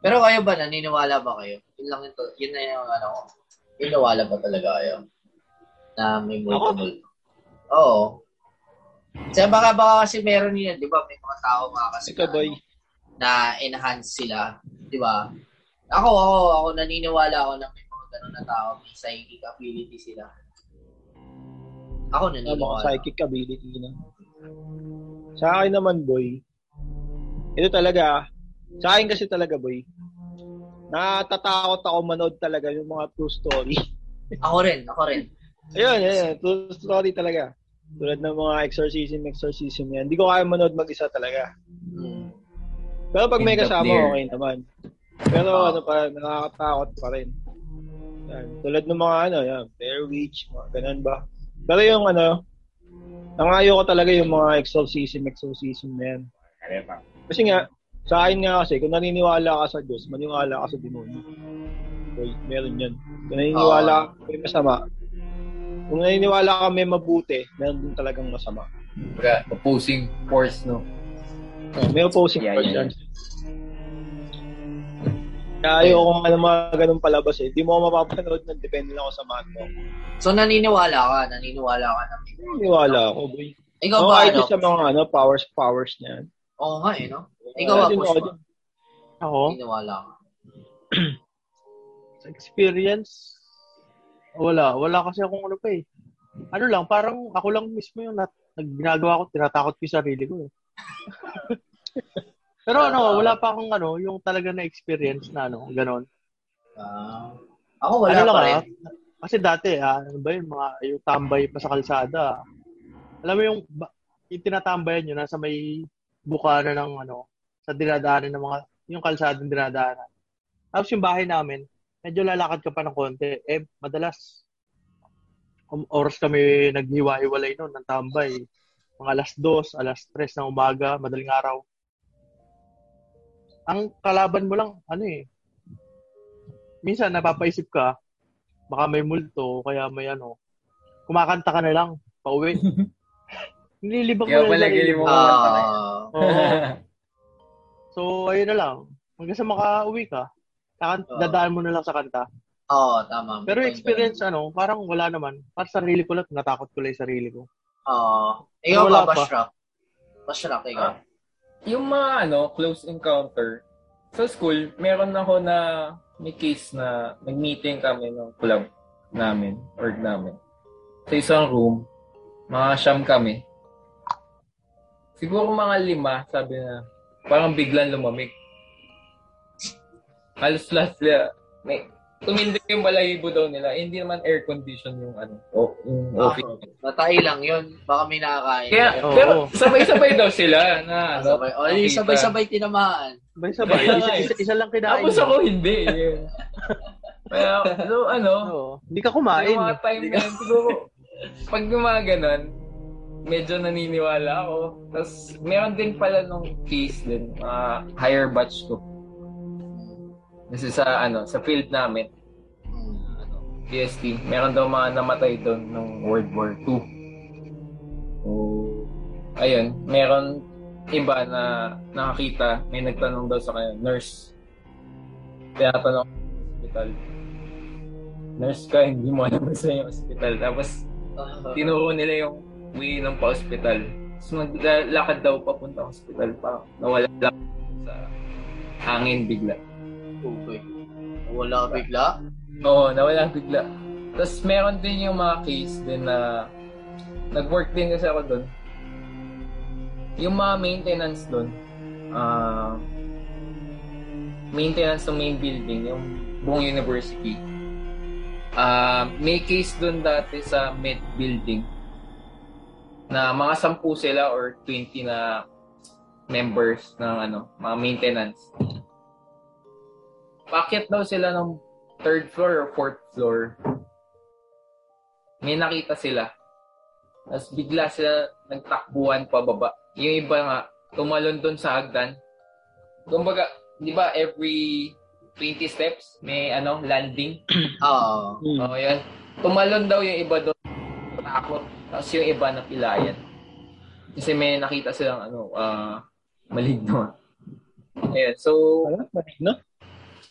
pero kayo ba, naniniwala ba kayo? Yun lang ito, yun na yung ano, naniniwala ba talaga kayo? Na may multo-multo? Oo. Kasi baka baka kasi meron yun, di ba? May mga tao nga kasi Ikaw, boy. Na enhance sila, di ba? Ako, ako, ako naniniwala ako na may mga ganun na tao, may psychic ability sila. Ako mga naniniwala. psychic ability na. Sa akin naman, boy, ito talaga, sa akin kasi talaga, boy, natatakot ako manood talaga yung mga true story. [LAUGHS] Ako rin, ako rin. Ayun, ayun, true story talaga. Tulad ng mga exorcism, exorcism yan. Hindi ko kaya manood mag-isa talaga. Mm. Pero pag may kasama, okay naman. Pero Oh. ano pa, nakakatakot pa rin. Yan. Tulad ng mga ano, yan, Blair Witch, mga ganun ba. Pero yung ano, nangayo ko talaga yung mga exorcism, exorcism na yan. Kasi nga, sa akin nga kasi, kung naniniwala ka sa Diyos, maniwala ka sa demonyo. Okay, meron yan. Kung naniniwala Oo. ka may masama, kung naniniwala ka may mabuti, meron din talagang masama. Baga, opposing force, no? Oh, may opposing Yeah, force yeah. yan. Kaya ayoko kung ano mga ganun palabas eh. Di mo ako mapapanood ng depende lang ako sa mga mo. So, naniniwala ka, naniniwala ka na Naniniwala ako, boy. Ikaw Oo, ba, ano? sa mga ano, powers, powers niyan. Oo nga eh, no? Ikaw ba, push din. Ako, Naniniwala ka. sa experience, wala. Wala kasi akong ano pa eh. Ano lang, parang ako lang mismo yung nat ginagawa ko, tinatakot ko yung sarili ko eh. [LAUGHS] Pero ano, wala pa akong ano, yung talaga na experience na ano, ganon. Ah. ako wala ano lang pa rin. ah, kasi dati, ah, ano ba yun, mga, yung tambay pa sa kalsada. Alam mo yung, yung tinatambayan nyo, nasa may bukana ng ano, sa dinadaanan ng mga, yung kalsada ng dinadaanan. Tapos yung bahay namin, medyo lalakad ka pa ng konti. Eh, madalas, um, oras kami naghiwa-hiwalay noon ng tambay. Mga alas dos, alas tres ng umaga, madaling araw. Ang kalaban mo lang, ano eh, minsan napapaisip ka, baka may multo, kaya may ano, kumakanta ka na lang, pauwi. [LAUGHS] Nililibang Kaya mo na sarili galing mo. Ah. Oo. [LAUGHS] So, ayun na lang. Hanggang sa makauwi ka, kakan- Oo. dadaan mo na lang sa kanta. Oo, tama. Pero experience, ano, parang wala naman. Para sa sarili ko lang, natakot ko lang yung sarili ko. Oo. Ikaw Wala ba, pa. Bashrap? Bashrap, ikaw. yung mga ano, close encounter, sa school, meron ako na may case na nag-meeting kami ng club namin, org namin. Sa isang room, mga siyam kami. Siguro mga lima, sabi na, parang biglang lumamig. Halos lahat sila, may, tumindig yung balahibo daw nila. Eh, hindi naman air condition yung ano, o, yung Ah, office. Natay lang yun. Baka may nakakain. Kaya, Oo. pero sabay-sabay daw sila na ano. sabay. O, nakita. sabay-sabay tinamaan. Sabay-sabay. Isa, isa, isa lang kinain. Tapos ako hindi. eh. [LAUGHS] Kaya, so, ano. Hindi ka kumain. yung mga time na yun, siguro, pag yung mga ganun, medyo naniniwala ako. Tapos, meron din pala nung case din, mga higher batch ko. Kasi sa, ano, sa field namin, ano, PST, meron daw mga namatay doon nung World War II. So, ayun, meron iba na nakakita, may nagtanong daw sa kanya, nurse. Tinatanong sa hospital. Nurse ka, hindi mo alam sa yung hospital. Tapos, tinuro nila yung way ng pa-hospital. Tapos naglalakad daw papunta hospital pa. Nawala lang sa hangin bigla. Wala bigla. Oo, nawala bigla. Tapos meron din yung mga case din na nag-work din kasi ako doon. Yung mga maintenance doon, ah maintenance ng main building, yung buong university. Ah, may case doon dati sa med building na mga sampu sila or 20 na members ng ano, mga maintenance. Paket daw sila ng third floor or fourth floor. May nakita sila. Tapos bigla sila nagtakbuhan pababa. Yung iba nga, tumalon doon sa hagdan. Kumbaga, di ba every 20 steps may ano landing? [CLEARS THROAT] Oo. Hmm. Oo, yan. Tumalon daw yung iba doon. Takot. Tapos yung iba na pilayan. Kasi may nakita silang ano, ah maligno. Ayan, so, Ano? Maligno?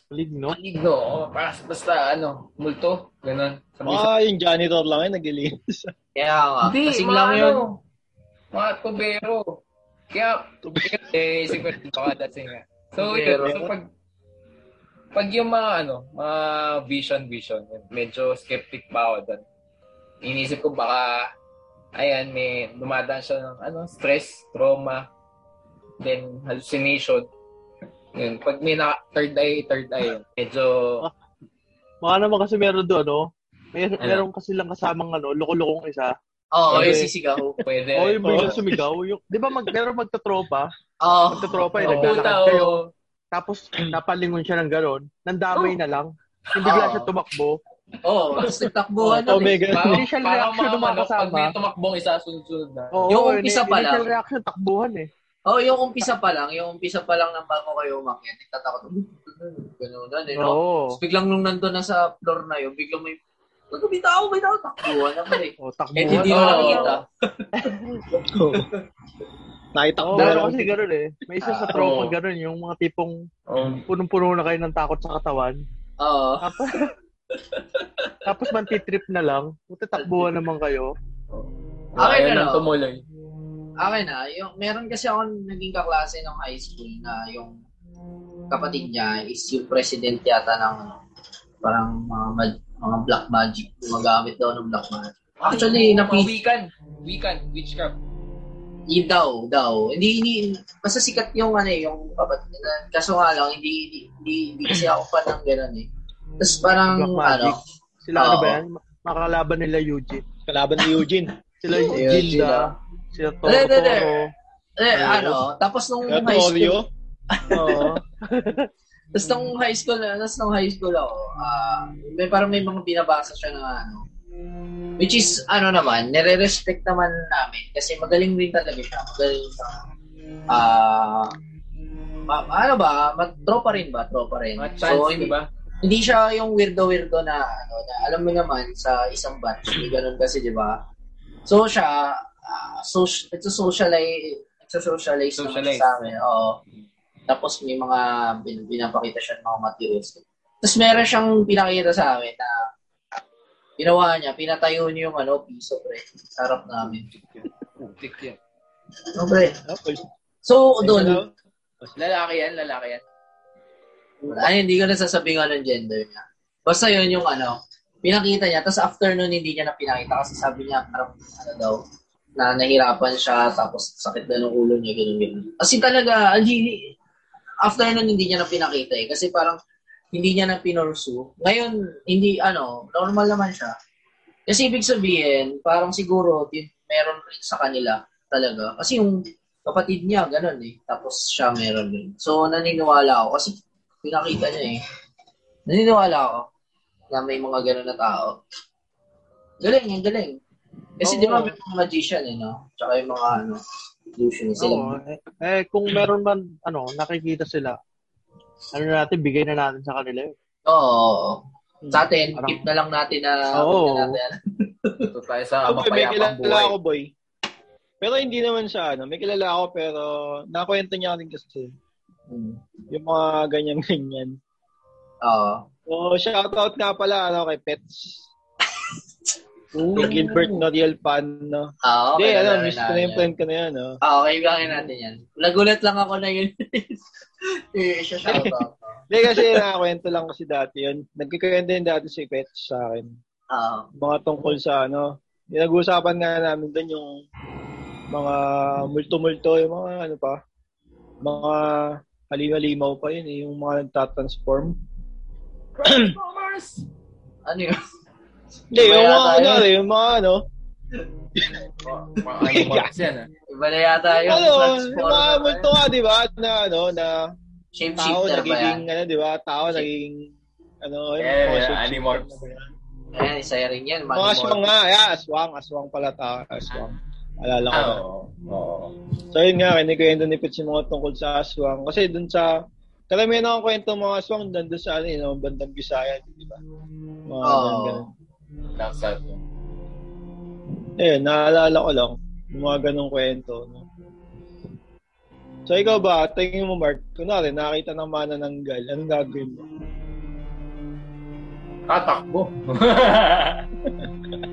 Maligno. maligno. Oh, basta, basta ano, multo. Ganun. Sabi sa Baka yung janitor lang yung naglilinis. [LAUGHS] Kaya nga. Hindi, Kasing mga lang ano, yun. mga tubero. Kaya, eh, isip ko baka that's nga. So, yun, Tubero. so pag, pag yung mga ano, mga vision, vision, yun, medyo skeptic pa ako doon. Inisip ko baka, ayan, may dumadaan siya ng ano, stress, trauma, then hallucination. Yun, pag may na third eye, third eye, yun, medyo, Baka naman kasi meron doon, no? May, Ano? meron kasi lang kasamang ano, loko-lokong isa. Oo, Eh, yung sisigaw. pwede. O yung biglang Oo. sumigaw. Yung, di ba mag, meron magtatropa? Oo. Magtatropa, eh, Oo. naglalakad kayo. oo. Tapos napalingon siya ng gano'n. Nandamay Oh. na lang. Hindi Oo. siya tumakbo. Oo. Tapos nagtakbuhan Oh, nun eh. mega. Parang, Initial reaction mga ano, pag may tumakbong isa, sunod-sunod na. Oo, Yung umpisa pa lang. Initial reaction, takbuhan eh. Oo, yung umpisa pa lang. Yung umpisa pa lang ng bago kayo umakyat. Nagtatakot. Ganun na, eh, no? Oo. Tapos biglang nung nandun na sa floor na yun, biglang may Ano, may tao, may tao. Takbuhan naman eh. O, Eh, takbuhan. hindi mo Oo. nakikita. Nakitakbo [LAUGHS] Oo, lang. meron kasi gano'n eh. May isa sa tropa oo. gano'n, yung mga tipong Oh, punong-puno na kayo ng takot sa katawan. Oo. Tapos, [LAUGHS] tapos mantitrip na lang. Puta, takbuhan naman kayo. Akin Ayaw ano? nang tumuloy. Akin na, yung, meron kasi ako naging kaklase ng high school na yung kapatid niya is yung president yata ng parang mga, mag- mga black magic. Gumagamit daw ng black magic. Actually, Mga napi- weekend. Weekend. Witchcraft. Yun daw, daw. Hindi, hindi, basta sikat yung ano eh, yung kapatid na, kaso nga lang, hindi, hindi, hindi, hindi kasi ako fan ng gano'n eh. Tapos parang, Black magic. ano, Sila ano ba yan? Makakalaban nila Eugene. Kalaban ni Eugene. Sila Eugene, Ginda. ah. Sila Hindi, hindi, hindi. Toro. eh, Oo. ano, tapos nung Kaya high school. Oo. [LAUGHS] Tapos nung high school, tapos nung high school ako, ah, may parang may mga binabasa siya na ano, which is, ano naman, nire-respect naman namin kasi magaling rin talaga siya. Magaling sa, ah, ma- ano ba, tropa rin ba? Tropa rin. Chance, so, di hindi, ba? hindi siya yung weirdo-weirdo na, ano, na alam mo naman, sa isang batch, may ganun kasi, di ba? So, siya, uh, so, ito socialize, socialize naman sa amin. Oo. Tapos may mga bin- pinapakita siya ng mga materials. Tapos meron siyang pinakita sa amin na ginawa niya, pinatayo niya yung ano, piso, pre. Sa harap namin. Tik yan. No, pre. Okay. So, doon, Lalaki yan, lalaki yan. ay, hindi ko nasasabi ng gender niya. Basta yun yung ano, pinakita niya, tapos after nun, hindi niya na pinakita kasi sabi niya, parang, ano daw, na nahirapan siya, tapos sakit na ng ulo niya, gano'n, gano'n. Kasi talaga, hindi, after nun, hindi niya na pinakita eh, kasi parang, hindi niya na pinorsu. Ngayon, hindi, ano, normal naman siya. Kasi ibig sabihin, parang siguro, din, meron rin sa kanila, talaga. Kasi yung kapatid niya, ganun eh. Tapos siya meron din. So, naniniwala ako. Kasi pinakita niya eh. Naniniwala ako na may mga ganun na tao. Galing, yung galing. Kasi Oo. di ba may mga magician eh, no? Tsaka yung mga ano, illusionist sila. Oo. Eh, eh, kung meron man, ano, nakikita sila, ano na natin, bigay na natin sa kanila yun. Oo. oo. Sa atin, Parang- keep na lang natin na keep na natin. [LAUGHS] Ito tayo sa may mapayapang kilala buhay. ako, boy. Pero hindi naman siya, ano. May kilala ako, pero nakwento niya rin kasi Hmm. yung mga ganyan-ganyan. Oo. So, shoutout nga pala, ano, kay Pets. [LAUGHS] Kay Gilbert Noriel Pan, no? Ah, Hindi, okay. ano, na, miss ko na yung friend ko na yan, no? Ah, okay, gawin natin yan. Nagulat lang ako na yun. [LAUGHS] eh, siya shoutout. Hindi kasi nakakwento lang kasi dati yun. Nagkikwento din dati si Pet sa akin. Oo. Mga tungkol sa ano. Pinag-uusapan nga namin doon yung mga multo-multo, yung mga ano pa. Mga halimaw-limaw pa yun eh. Yung mga nagtatransform. Transformers! [CLEARS THROAT] Ano yun? Hindi, yung mga ano, yun. yung mga ano. Yan ah. Iba na yata yung Ano, yung mga multo nga, di ba? Na ano, na tao Shapeshifter ba yan? nagiging, ano, di ba? Tao nagiging, ano, yung mga yan? Ayan, isa rin yan. Mga aswang nga, yeah, aswang, aswang pala tao, aswang. Alala ko. Oo. So yun nga, kinikwento ni Pitch yung mga tungkol sa aswang. Kasi dun sa, karamihan ng kwento ng mga aswang, dun sa ano, yun, mga bandang Bisaya, di ba? Mga Oo. ganun, ganun. Nasa Ayun, naalala ko lang, yung mga ganong kwento. No? So ikaw ba, tingin mo Mark, kunwari, nakita ng manananggal, anong gagawin mo? tatakbo. [LAUGHS]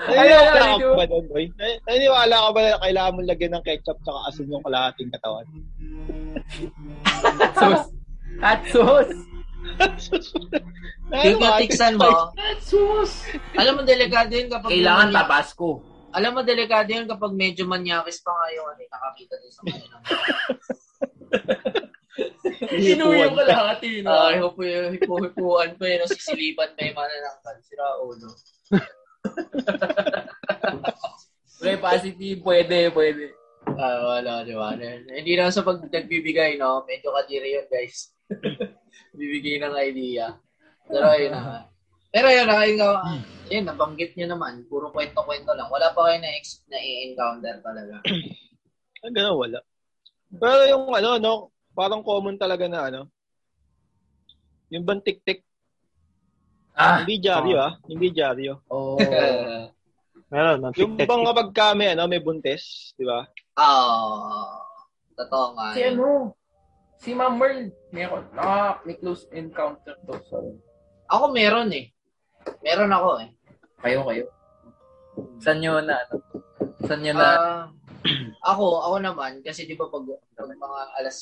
Naniniwala Ay, ay, ka ay, ba doon, boy? Nan- Naniniwala ka ba na kailangan mong lagyan ng ketchup tsaka asin yung kalahating katawan? [LAUGHS] sus. At sus. Tigatiksan mo. At sus. Alam mo, delikado yun kapag... Kailangan manya- tabasco. Alam mo, delikado yun kapag medyo manyakis pa nga yung ano, nakakita din sa mga [LAUGHS] Inuyo ko lahat eh. no? Ah, hipo hipo-hipuan pa yun, sisilipan pa yung mananangkal. Sira ulo. Pre, positive. Pwede, pwede. Ah, wala, di ba? Hindi na sa pag nagbibigay, no? Medyo kadiri yun, guys. [LAUGHS] Bibigay ng idea. Pero ayun na. Pero yun, ayun nga, yun, nabanggit nyo naman. Puro kwento-kwento lang. Wala pa kayo na, ex- na i-encounter talaga. Ah, ganun, wala. Pero yung ano, no, parang common talaga na ano, yung bang tik-tik, Ah. hindi dyaryo ah, hindi dyaryo. Oh. [LAUGHS] Meron, ng Yung bang kapag kami, ano, may buntis, di ba? Ah, totoo nga. si ano? Si Ma'am Merl. Meron. Naka, may close encounter to. Sorry. Ako meron eh. Meron ako eh. Kayo, kayo. Saan nyo na, ano? Saan nyo na? Ah, [CLEARS THROAT] ako, ako naman, kasi di ba pag, pag mga alas,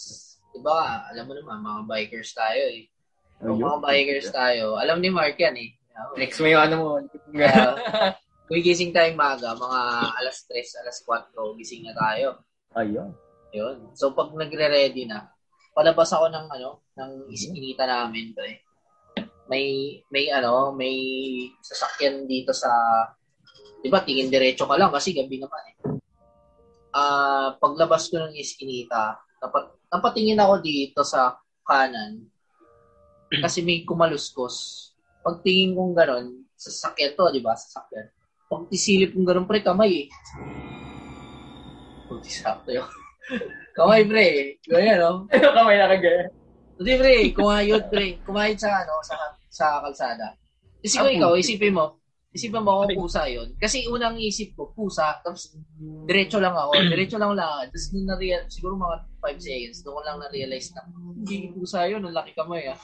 di ba, alam mo naman, mga bikers tayo eh. Pag mga bikers tayo, alam ni Mark yan eh. Flex mo yung ano mo. Kaya, kung gising tayong maga, mga alas 3, alas 4, gising na tayo. Ayun. Yun. So, pag nagre-ready na, palabas ako ng, ano, ng iskinita namin, pre. May, may, ano, may sasakyan dito sa, di ba, tingin diretso ka lang kasi gabi naman eh. Ah, paglabas ko ng iskinita, napat, napatingin ako dito sa kanan kasi may kumaluskos. Pagtingin kong ganon, sasakyan to, di ba? Sasakyan. Pag isilip kong ganon, pre, kamay eh. Puti sakto yun. [LAUGHS] kamay, pre. Ganyan, no? [LAUGHS] Ano kamay nakagaya? Hindi, pre. Kumayod, pre. Kumayod sa, ano, sa, sa kalsada. Isipin mo Ah, ikaw, isipin mo. Isipin mo kung pusa yun. Kasi unang isip ko, pusa. Tapos, diretso lang ako. Diretso lang ako lakad. Tapos, nung na-real, siguro mga 5 seconds, doon ko lang na-realize na, hindi pusa yun. Ang laki kamay, ah.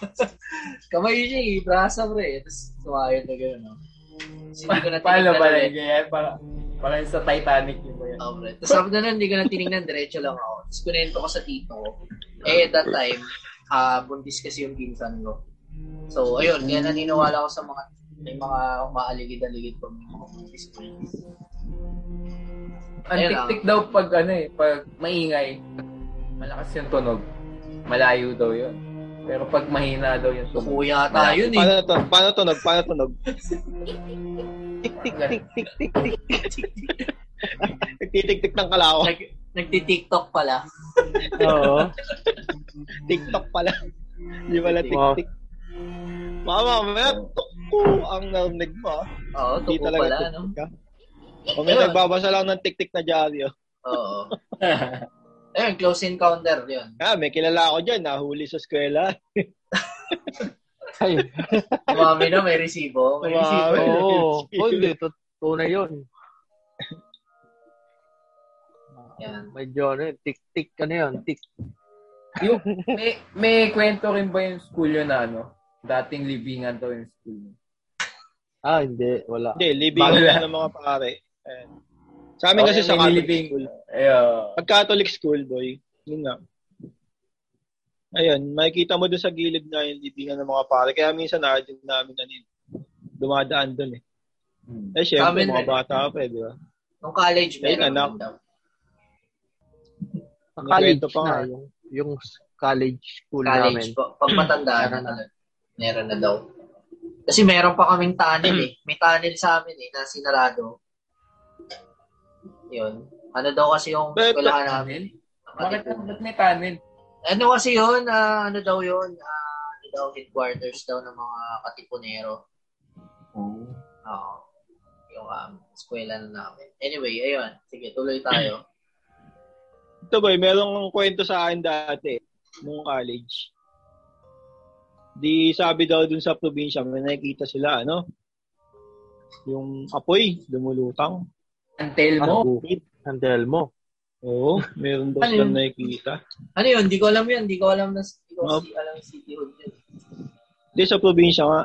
[LAUGHS] kamay siya, eh. Brasa, pre. Tapos, kumayod na gano'n, no? Tapos, hindi ko na Paano ulit. yung ganyan? Para, para sa Titanic yun ba yan? Oh, bro. Tapos sabi na nun, hindi ko na tinignan, diretso lang ako. Tapos kunento ko sa tito ko. Eh, at that time, ah buntis kasi yung pinsan ko. So, ayun, kaya naniniwala ko sa mga may mga umaaligid-aligid pag. Ang tik-tik daw pag ano eh, pag maingay, malakas yung tunog. Malayo daw yun. Pero pag mahina daw yung tunog. Kuya tayo yun eh. Paano, to, paano tunog? Paano tunog? Tik, tik, Ganun. tik, tik, tik, tik, tik. Nagtitik-tik ng kalawang. Nag, nagti-tiktok pala. Oo. [LAUGHS] TikTok pala. Hindi pala tik-tik. Mama, mamaya, tukko ang narinig mo. ah. Oo, Hindi tuko talaga pala, no? ka. O may nagbabasa lang ng tik-tik na dyaryo. Oo. [LAUGHS] Ayun, close encounter yun. Ah, may kilala ako dyan, nahuli sa eskwela. [LAUGHS] Ay, Umami na, may resibo. May Umami. resibo. oo. Oh, hindi. Tut- Tunay yun. Yan. Medyo ano yun. Tik-tik. Ano yun? Tik. yung, may, may kwento rin ba yung school yun na ano? Dating libingan daw yung school yun. Ah, hindi. Wala. Hindi, living Bago lang na. ng mga pare. Ayan. Sa amin kasi Okay, sa may Catholic living. school. Ayun. Pag Catholic school, boy, yun nga. ayun, makikita mo doon sa gilid nga yung libingan ng mga pare. Kaya minsan natin namin ano, yun, dumadaan doon eh. Eh, syempre, Amin mga rin. bata pa eh, di ba? Nung college, Ayun, meron anak. din daw. Sa college pa na, nga. yung, yung college school College namin. po. Pag matanda na, meron na daw. Kasi meron pa kaming tunnel eh. May tunnel sa amin eh, na sinarado. Yun. Ano daw kasi yung But- eskwelahan namin? Bakit ba't may tunnel? Ano kasi yun? ah, ano daw yun? Ah, ano daw, headquarters daw ng mga katipunero. Oo. Yung um, eskwela na namin. Anyway, ayun. Sige, tuloy tayo. Ito boy, merong kwento sa akin dati, nung college. Di sabi daw dun sa probinsya, may nakikita sila, ano? Yung apoy, mo. Ang bukid. Handle mo. Oo, meron daw Ano silang nakikita. Ano yun? Hindi ko alam yun. Hindi ko alam na hindi ko Oh. si, alam yung city hood yun. Di sa probinsya nga,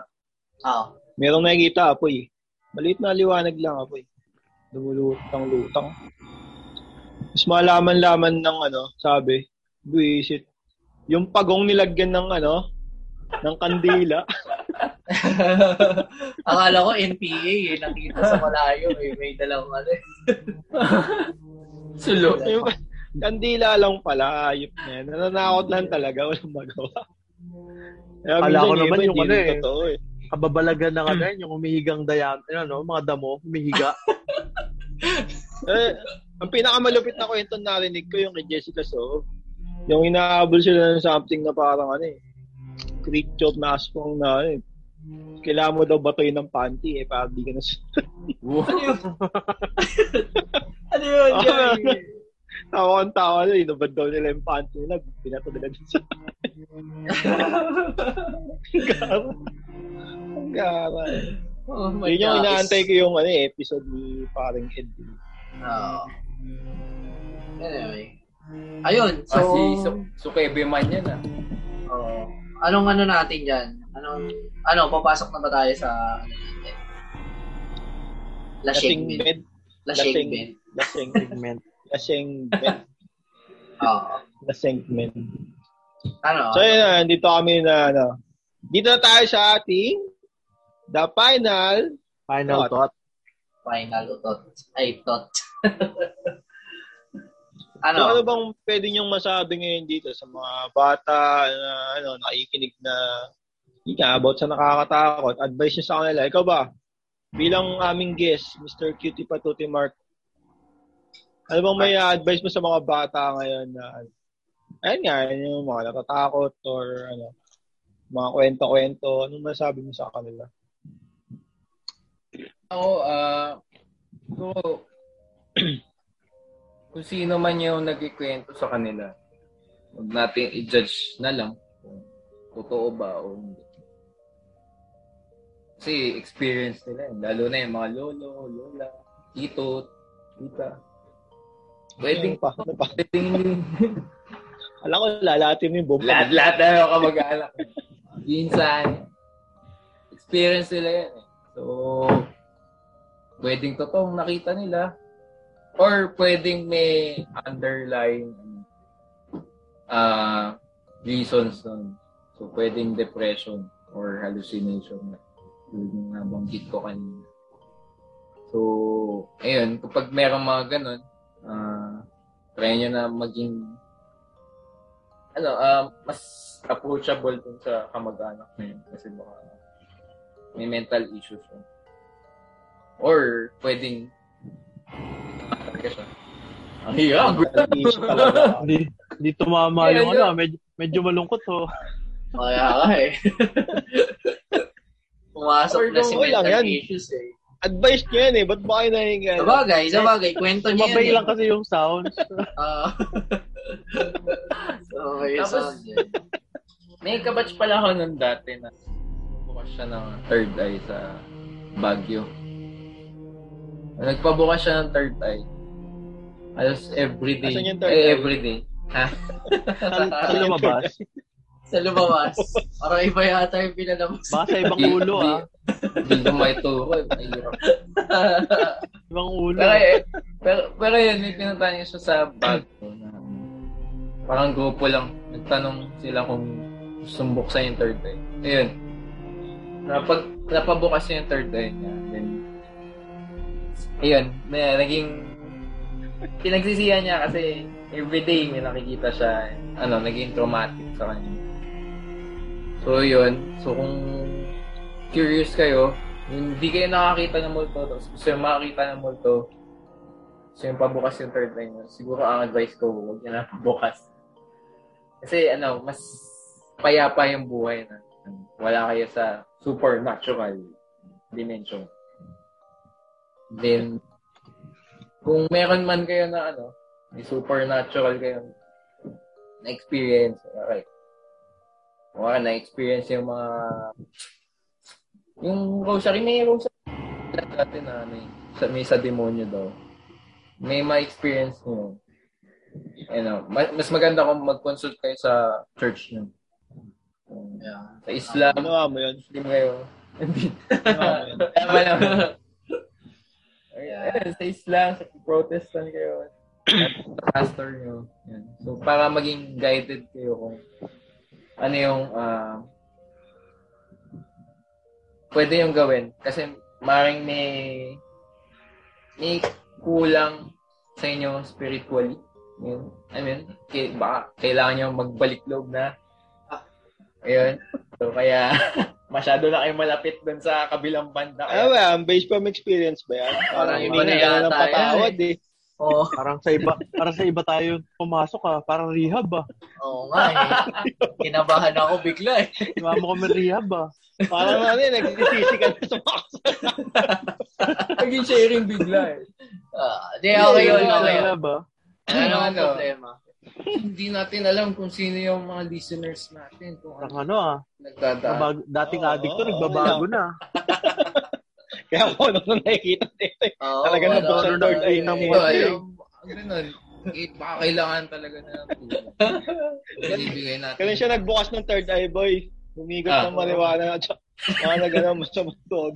Ah, merong nakikita apoy. Maliit na liwanag lang apoy. Lumulutang-lutang. Mas malaman-laman ng ano, sabi, buisit. Yung pagong nilagyan ng ano, ng kandila. [LAUGHS] Akala ko NPA eh. Nakita sa malayo eh. May dalang ano eh. Sulo. Kandila lang pala, ayop na yan. Nananakot lang talaga, walang magawa. Kaya Akala ko naman yung ano eh. Totoo eh. Kababalagan ano yan, yung umihigang dayam, ano, mga damo, humihiga. [LAUGHS] eh. Ang pinakamalupit na kwento na narinig ko yung kay Jessica So. Yung inaabol sila ng something na parang ano eh. Creature na aswang na eh. Kailangan mo daw batoy ng panty eh, para di ka na Ano yun? [LAUGHS] ano yun? Oh, Joey? tawa ang tawa na, inubad daw nila yung panty nila, binato nila dun sa gara. Ang [LAUGHS] gara. Oh my Yun yung inaantay ko yung ano, eh, episode ni parang Ed. Oo. Anyway. Ayun. So, Kasi su sukebe man yan ah. oh, anong ano natin dyan? Anong, ano, papasok na ba tayo sa, ano natin? Lasing bed. Lasing bed. Lasing, Segment. lasing bed. [LAUGHS] Oo. Lasing bed. Ano? So yun na, dito kami na ano. Dito na tayo sa ating the final Final Thought. thought. Final utot. Ay, tot. [LAUGHS] Ano? So, ano bang pwede niyong masabi ngayon dito sa mga bata na ano, nakikinig na hindi nga, about sa nakakatakot, advice niyo sa kanila. Ikaw ba? Bilang aming guest, Mr. Cutie Patuti Mark, ano bang may advice mo sa mga bata ngayon na ayun nga, yung mga natatakot or ano, mga kwento-kwento, anong masabi mo sa kanila? Ako, ah, so, [CLEARS THROAT] kung sino man yung nagkikwento sa kanila, huwag natin i-judge na lang kung totoo ba o hindi. Kasi experience nila yun. Lalo na yung mga lolo, lola, tito, tita. Pwedeng pa? Ano pa? Pwedeng [LAUGHS] [LAUGHS] Alam ko, lalatin mo yung buong lahat-lahat na yung kamag-anak. Minsan, experience nila yan eh. So, pwedeng totoong nakita nila or pwedeng may underlying uh, reasons nun. So, pwedeng depression or hallucination na yung nabanggit ko kanina. So, ayun, kapag merong mga ganun, ah try nyo na maging ano, um, mas approachable dun sa kamag-anak na yun kasi baka may mental issues yun. Or pwedeng talaga siya. Ang talaga. Hindi, hindi tumama Yeah, yung yeah. ano, medyo, medyo malungkot oh. Kaya ka eh. [LAUGHS] Pumasok na si mental yan. issues eh. Advice niyo yan eh. Ba't ba kayo nahinga? Sabagay, sabagay. Kwento niya Mabay yan lang kasi yung sounds. [LAUGHS] Ah. so, yung Tapos- sound yun. May kabatch pala ako nun dati na bukas siya ng third eye sa Baguio. Nagpabukas siya ng third eye. Asan yung third eh, eye? everyday. Ha? Saan lumabas? Sa lumabas. Parang iba yata yung pinalabas. Baka sa ibang ulo ah. Hindi ko maituro. eh. Mahirap. [LAUGHS] Ibang ulo. Pero, eh, pero, pero yun, may niya siya sa na parang grupo lang. Nagtanong sila kung gustong buksan yung third eye. Ayun. Napag, napabukas niya yung third eye niya. Then, ayun, may, naging, pinagsisihan niya kasi everyday may nakikita siya, ano, naging traumatic sa kanya. So, yun. So, kung curious kayo, hindi kayo nakakita ng multo, tapos gusto yung makakita ng multo, gusto yung pabukas yung third eye niyo, siguro ang advice ko, huwag niya na pabukas. Kasi, ano, mas payapa yung buhay na wala kayo sa supernatural dimension. Then, kung meron man kayo na ano, may supernatural kayo na experience, okay. Wala na experience yung mga yung rosary, may rosary natin na ano, eh, sa, may sa demonyo daw. May ma-experience nyo. Ano, ma- mas maganda kung mag-consult kayo sa church nyo. Yeah. Sa Islam, Ginawa mo yun. Muslim kayo. Hindi. Ginawa mo yun. [LAUGHS] Tama. [LAUGHS] Ayun, sa Islam, sa Protestant kayo. Sa [CLEARS THROAT] pastor nyo. Yan. So, para maging guided kayo kung ano yung ah, pwede yung gawin. Kasi maring may may kulang sa inyo spiritually. Yun. I mean, kay, baka kailangan nyo magbalik loob na. Ayun. So, kaya [LAUGHS] masyado na kayo malapit dun sa kabilang banda. Kaya, ba yan? Based from experience ba yan? Parang hindi na yan yata ng patawad eh. Oo. Parang sa iba, parang sa iba tayo pumasok ah. Parang rehab ah. Oo nga eh. Kinabahan ako bigla eh. Sumama kami rehab ah. Parang ano eh, nagsisisi ka na sa mga naging sharing bigla eh. Ah, di okay yun, okay yun. ah. Ano ang Ano? problema? Hindi natin alam kung sino yung mga listeners natin. Kung Parang ano ano ah. nagdadaan. Nabag- dating Oo, addict to, oo, nagbabago na. [LAUGHS] Kaya kung ano nung nakikita nito eh. Oo, Talaga ano, nabuksan third eye ng eh. Ito, Wala ay, eh. ganun. Eh, baka kailangan talaga na. [LAUGHS] Ibigay natin. Kaya siya nagbukas ng third eye boy. Humigot Ah. ng marijuana at mga nagano mo [LAUGHS] sa mutog.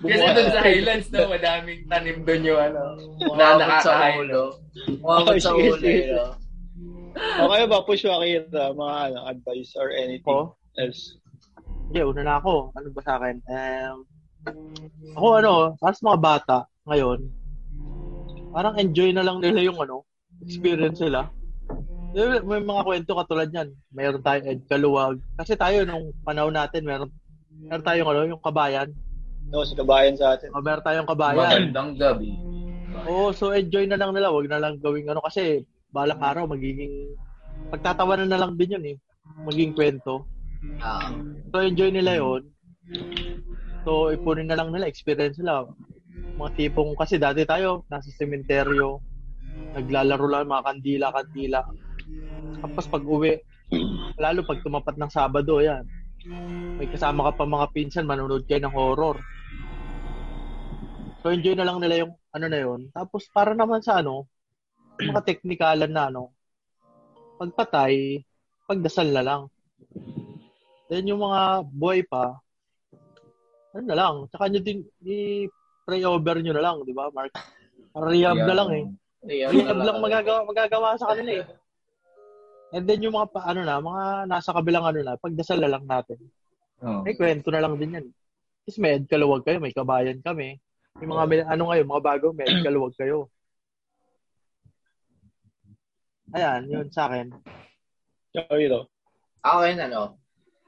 Kasi doon sa Highlands, no, madaming tanim doon yung ano. Umabot sa nakakain, ulo. Umabot Okay, sa ulo eh. no? Okay ba, push Wakira, mga ano, advice or anything Ako? else? Hindi, una na ako. Ano ba sa akin? Um, ako ano, as mga bata ngayon, parang enjoy na lang nila yung ano, experience nila. May, may mga kwento katulad yan. Mayroon tayong Ed Kaluwag. Kasi tayo nung panahon natin, meron, meron tayong ano, yung kabayan. No, si kabayan sa atin. O, meron tayong kabayan. Magandang gabi. Oo, so enjoy na lang nila. Huwag na lang gawing ano. Kasi balang araw, magiging, pagtatawanan na lang din yun eh. Magiging kwento. Ah, So, enjoy nila yon So, ipunin na lang nila, experience nila. Mga tipong, kasi dati tayo, nasa sementeryo, naglalaro lang mga kandila-kandila. Tapos pag uwi, lalo pag tumapat ng Sabado, yan. May kasama ka pa mga pinsan, manonood kayo ng horror. So, enjoy na lang nila yung ano na yon Tapos, para naman sa ano, mga teknikalan na ano, pagpatay, pagdasal na lang. Then yung mga boy pa, ano na lang, tsaka nyo din, i-pray over nyo na lang, di ba, Mark? Rehab na lang eh. Rehab Rehab na lang magagawa, magagawa sa kanila eh. And then yung mga, pa, ano na, mga nasa kabilang ano na, pagdasal na lang natin. Oh. May kwento na lang din yan. Kasi may Ed Kaluwag kayo, may kabayan kami. Yung mga, may- ano ngayon, mga bago, may Ed Kaluwag kayo. Ayan, yun sa akin. Wakira. Ako yun, ano,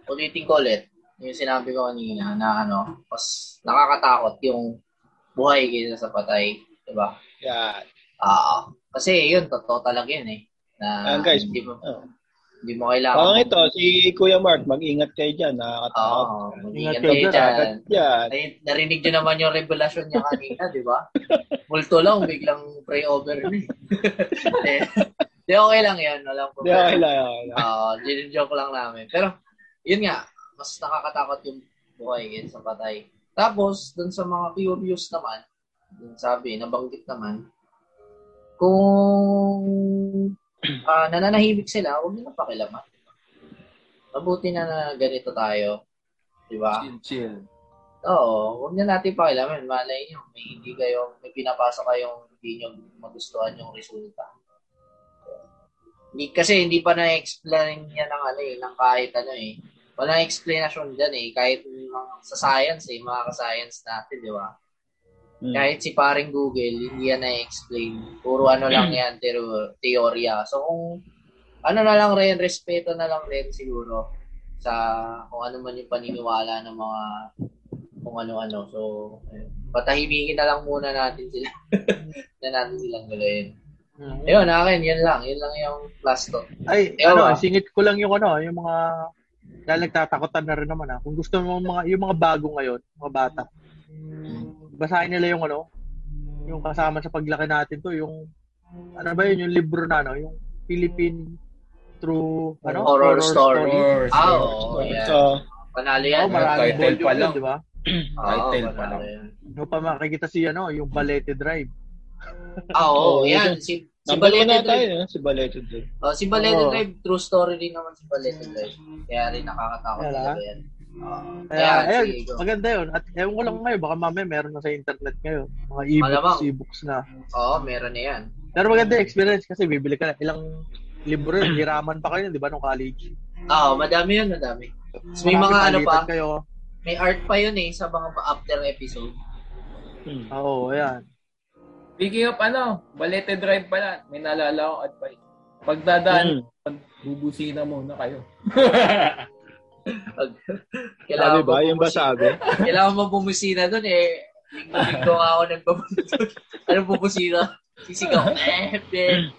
ulitin ko ulit yung sinabi ko kanina na ano, mas nakakatakot yung buhay kaysa sa patay. Diba? Yan. Ah, kasi yun, totoo talaga yun eh. Na Ayan, guys. hindi mo, Oh. hindi mo kailangan. Parang ito, si Kuya Mark, mag-ingat kayo dyan. Nakakatakot. Oo, Ingat mag-ingat kayo kayo dyan, dyan. Yan. Nari- Narinig nyo naman yung revelasyon niya kanina, di ba? [LAUGHS] Multo lang, biglang pray over ni. [LAUGHS] Di, okay lang yan. Walang Hindi, okay problema. lang. Okay lang. Oo, joke lang namin. Pero, yun nga, mas nakakatakot yung buhay kaysa sa patay. Tapos, dun sa mga curious naman, dun sabi, nabanggit naman, kung ah, nananahimik sila, huwag nyo na pakilaman. Mabuti na na ganito tayo. Di ba? Chill, chill. Oo, huwag na natin pakilaman. Malay nyo, may hindi kayo, may pinapasa kayong hindi nyo magustuhan yung resulta. Hindi, kasi hindi pa na-explain yan ng ano eh, ng kahit ano eh. Walang explanation dyan eh, kahit mga, sa science eh, mga ka-science natin, di ba? Hmm. Kahit si paring Google, hindi yan na-explain. Puro ano lang yan, tero, teorya. So kung ano na lang rin, respeto na lang rin siguro sa kung ano man yung paniniwala ng mga kung ano-ano. So, ayun. patahimikin na lang muna natin sila. [LAUGHS] na natin silang gawin. Mm. Ayun, akin, yan lang. Yan lang yung last talk. Ay, Ewan ano, ba? singit ko lang yung ano, yung mga dahil nagtatakotan na rin naman ah. Kung gusto mo mga yung mga bago ngayon, mga bata. Basahin nila yung ano, yung kasama sa paglaki natin to, yung ano ba yun, yung libro na ano, yung Philippine true ano Horror story. Horror Ah, story. oo, yan. So, Panalo Oh, yan. maraming Title volume pa yun, lang. di ba? [CLEARS THROAT] Title pa lang. yan. No pa makikita si ano, yung Balete Drive. Ah, oo, Oo, yan. yun. Si, si Balete na tayo, Drive. si Balete Drive. Oh, si Balete Oo. Drive, true story din naman si Balete Drive. Kaya rin nakakatakot talaga yan. Oo. Kaya, Ayan, ayun, sige, maganda yun. At ewan ko lang ngayon, baka mamaya meron na sa internet ngayon. Mga e-books, Malamang. e-books na. Oo, meron na yan. Pero maganda yung experience kasi bibili ka na. Ilang libro yun, hiraman pa kayo, di ba, nung college? Oo, madami yan, madami. So, may mga ano pa, Kayo. may art pa yun eh sa mga after episode. Hmm. Oo, ayan. Speaking of ano, Balete Drive pala, may naalala akong advice. Pagdadaan, Hmm. bubusina muna kayo. Pag, Sabi kailangan ba? Yung ba sabi? Kailangan mo bumusina doon eh. Linggo-linggo nga ako nagbabumusina. [LAUGHS] Anong bumusina? Sisigaw. [LAUGHS] Eh, ben.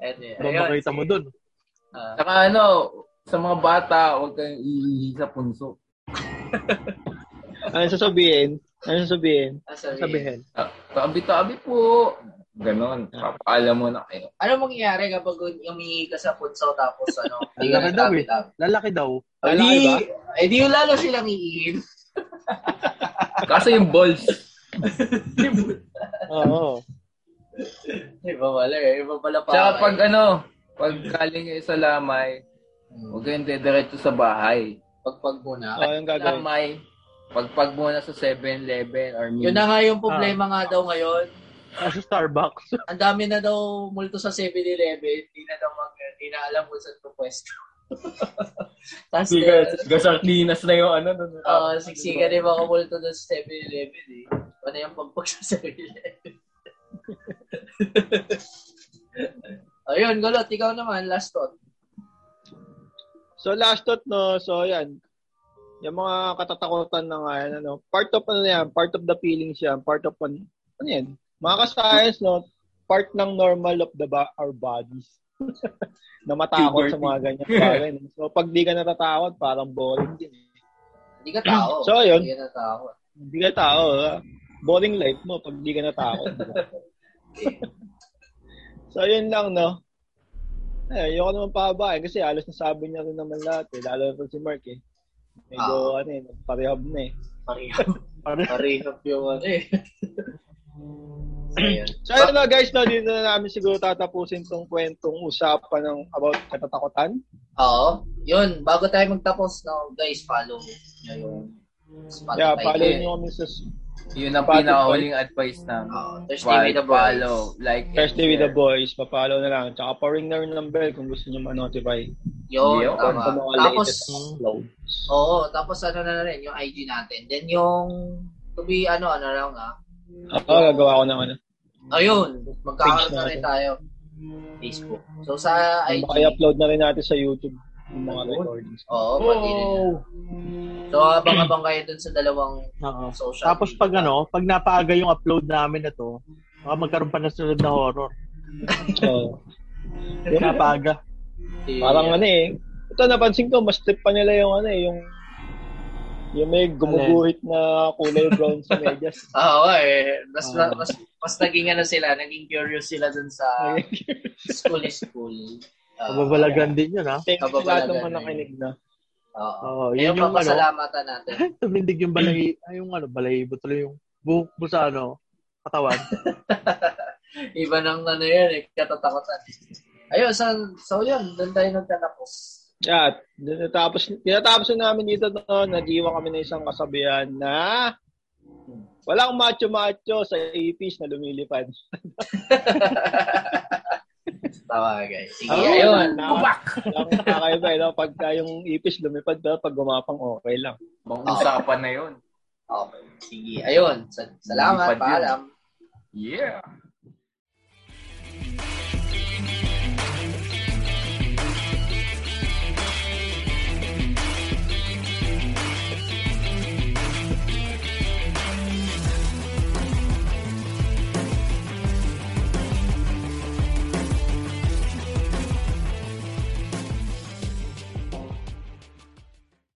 Ayun, eh. Kung Ayun, makita mo sige. dun. Ah, Saka ano, sa mga bata, huwag kayong iihi sa punso. Ano sasabihin? Ano sasabihin? ah, sabi- Sabihin. Ah, Tabi-tabi po. Ganon. Papaalam mo na kayo. Ano mangyayari kapag umihi ka sa punso tapos ano? [LAUGHS] Hindi ka Lalaki daw eh. nagtabi-tabi? Lalaki daw. Lalaki ba? eh di yung lalo silang iihin. [LAUGHS] Kaso yung balls. [LAUGHS] Oo. Iba pala eh. Iba pala pa. Tsaka pag ano, pag galing kayo sa lamay, huwag kayong dediretso sa bahay. Pagpag muna. Oh, yung gagawin. Lamay, pagpag muna sa 7-Eleven or Yun na nga yung problema nga daw ngayon. Nasa Starbucks. [LAUGHS] Ang dami na daw multo sa 7-Eleven. Hindi na daw mag, hindi na alam kung saan to pwesto. [LAUGHS] Tapos, Gasartinas na yung ano. dun. uh, siksikan din mga multo doon sa 7-Eleven eh. Ano yung pagpag sa 7-Eleven? [LAUGHS] Ayun, Golot, ikaw naman, last thought. So last thought no, so yan. Yung mga katatakutan na nga yan, ano, part of ano yan, part of the feelings yan, part of ano, ano yan, mga ka-science, no, part ng normal of the ba- our bodies. [LAUGHS] na matakot sa mga ganyan bagay. no. So pag di ka natatakot, parang boring din. eh. Hindi ka tao. [CLEARS THROAT] So, ayun. Hindi ka na tao. Hindi ka tao, ha? boring life mo pag di ka natakot. [LAUGHS] so yun lang, no. Eh, ayoko naman pahabain kasi halos nasabi niya rin naman lahat eh. Lalo na si Mark eh. Medyo ano eh, parehab na eh. Parehab. [LAUGHS] Parehab yung ano eh. [LAUGHS] So, ayun. So ayun na guys, no, dito na namin siguro tatapusin tong kwentong usapan ng about katatakutan. Oo. Yun, bago tayo magtapos, no, guys, follow nyo yung Spotify. Yeah, follow ko. niyo kami sa Yun ang Spotify. pinakahuling advice ng Oo, Thursday with the boys. follow, like, Thursday with the boys. Papalo na lang. Tsaka pa-ring na rin ng bell kung gusto niyo ma-notify. Yun, Yun, tama. Tapos, oo, tapos ano na rin, yung IG natin. Then yung, to be, ano, ano lang ah. Ako, gagawa ko ng ano. Ayun, magkakaroon na rin tayo. Facebook. So sa IG, Baka i-upload na rin natin sa YouTube yung mga recordings. oo, pati rin. Oh. So abang-abang kayo dun sa dalawang Oo. social Tapos media. pag ano, pag napaaga yung upload namin na to, baka magkaroon pa ng sunod na horror. So, Napaaga. Si- parang ano eh. Ito napansin ko, mas trip pa nila yung ano eh, yung yung may gumuguhit na kulay brown sa medyas. [LAUGHS] Oo, eh. Mas, Ah. mas, mas naging ano sila, naging curious sila dun sa school is school. [LAUGHS] Ah, Mababalagan din yun, ha? Thanks sa lahat ng Kababalagan mga na. Oo. Oo, Ayun, yun yung ano, papasalamatan natin. [LAUGHS] tumindig yung balay, ay yung ano, balahibo tuloy yung buhok mo sa ano, katawan. Iba ng ano yan eh, katatakutan. Ayun, so, so yun, doon tayo nagtatapos. Yeah, tinatapos, tinatapos na namin dito no, nag-iwan kami ng isang kasabihan na Walang macho-macho sa ipis na lumilipad. [LAUGHS] Tama, guys. Sige, Oo, ayun. na- Kubak! Ang kakaiba, no? Pagka yung ipis lumipad, pero pag gumapang, okay lang. Mga usapan na yun. Okay. Sige, ayun. Sa- Salamat, yun. paalam. Yeah.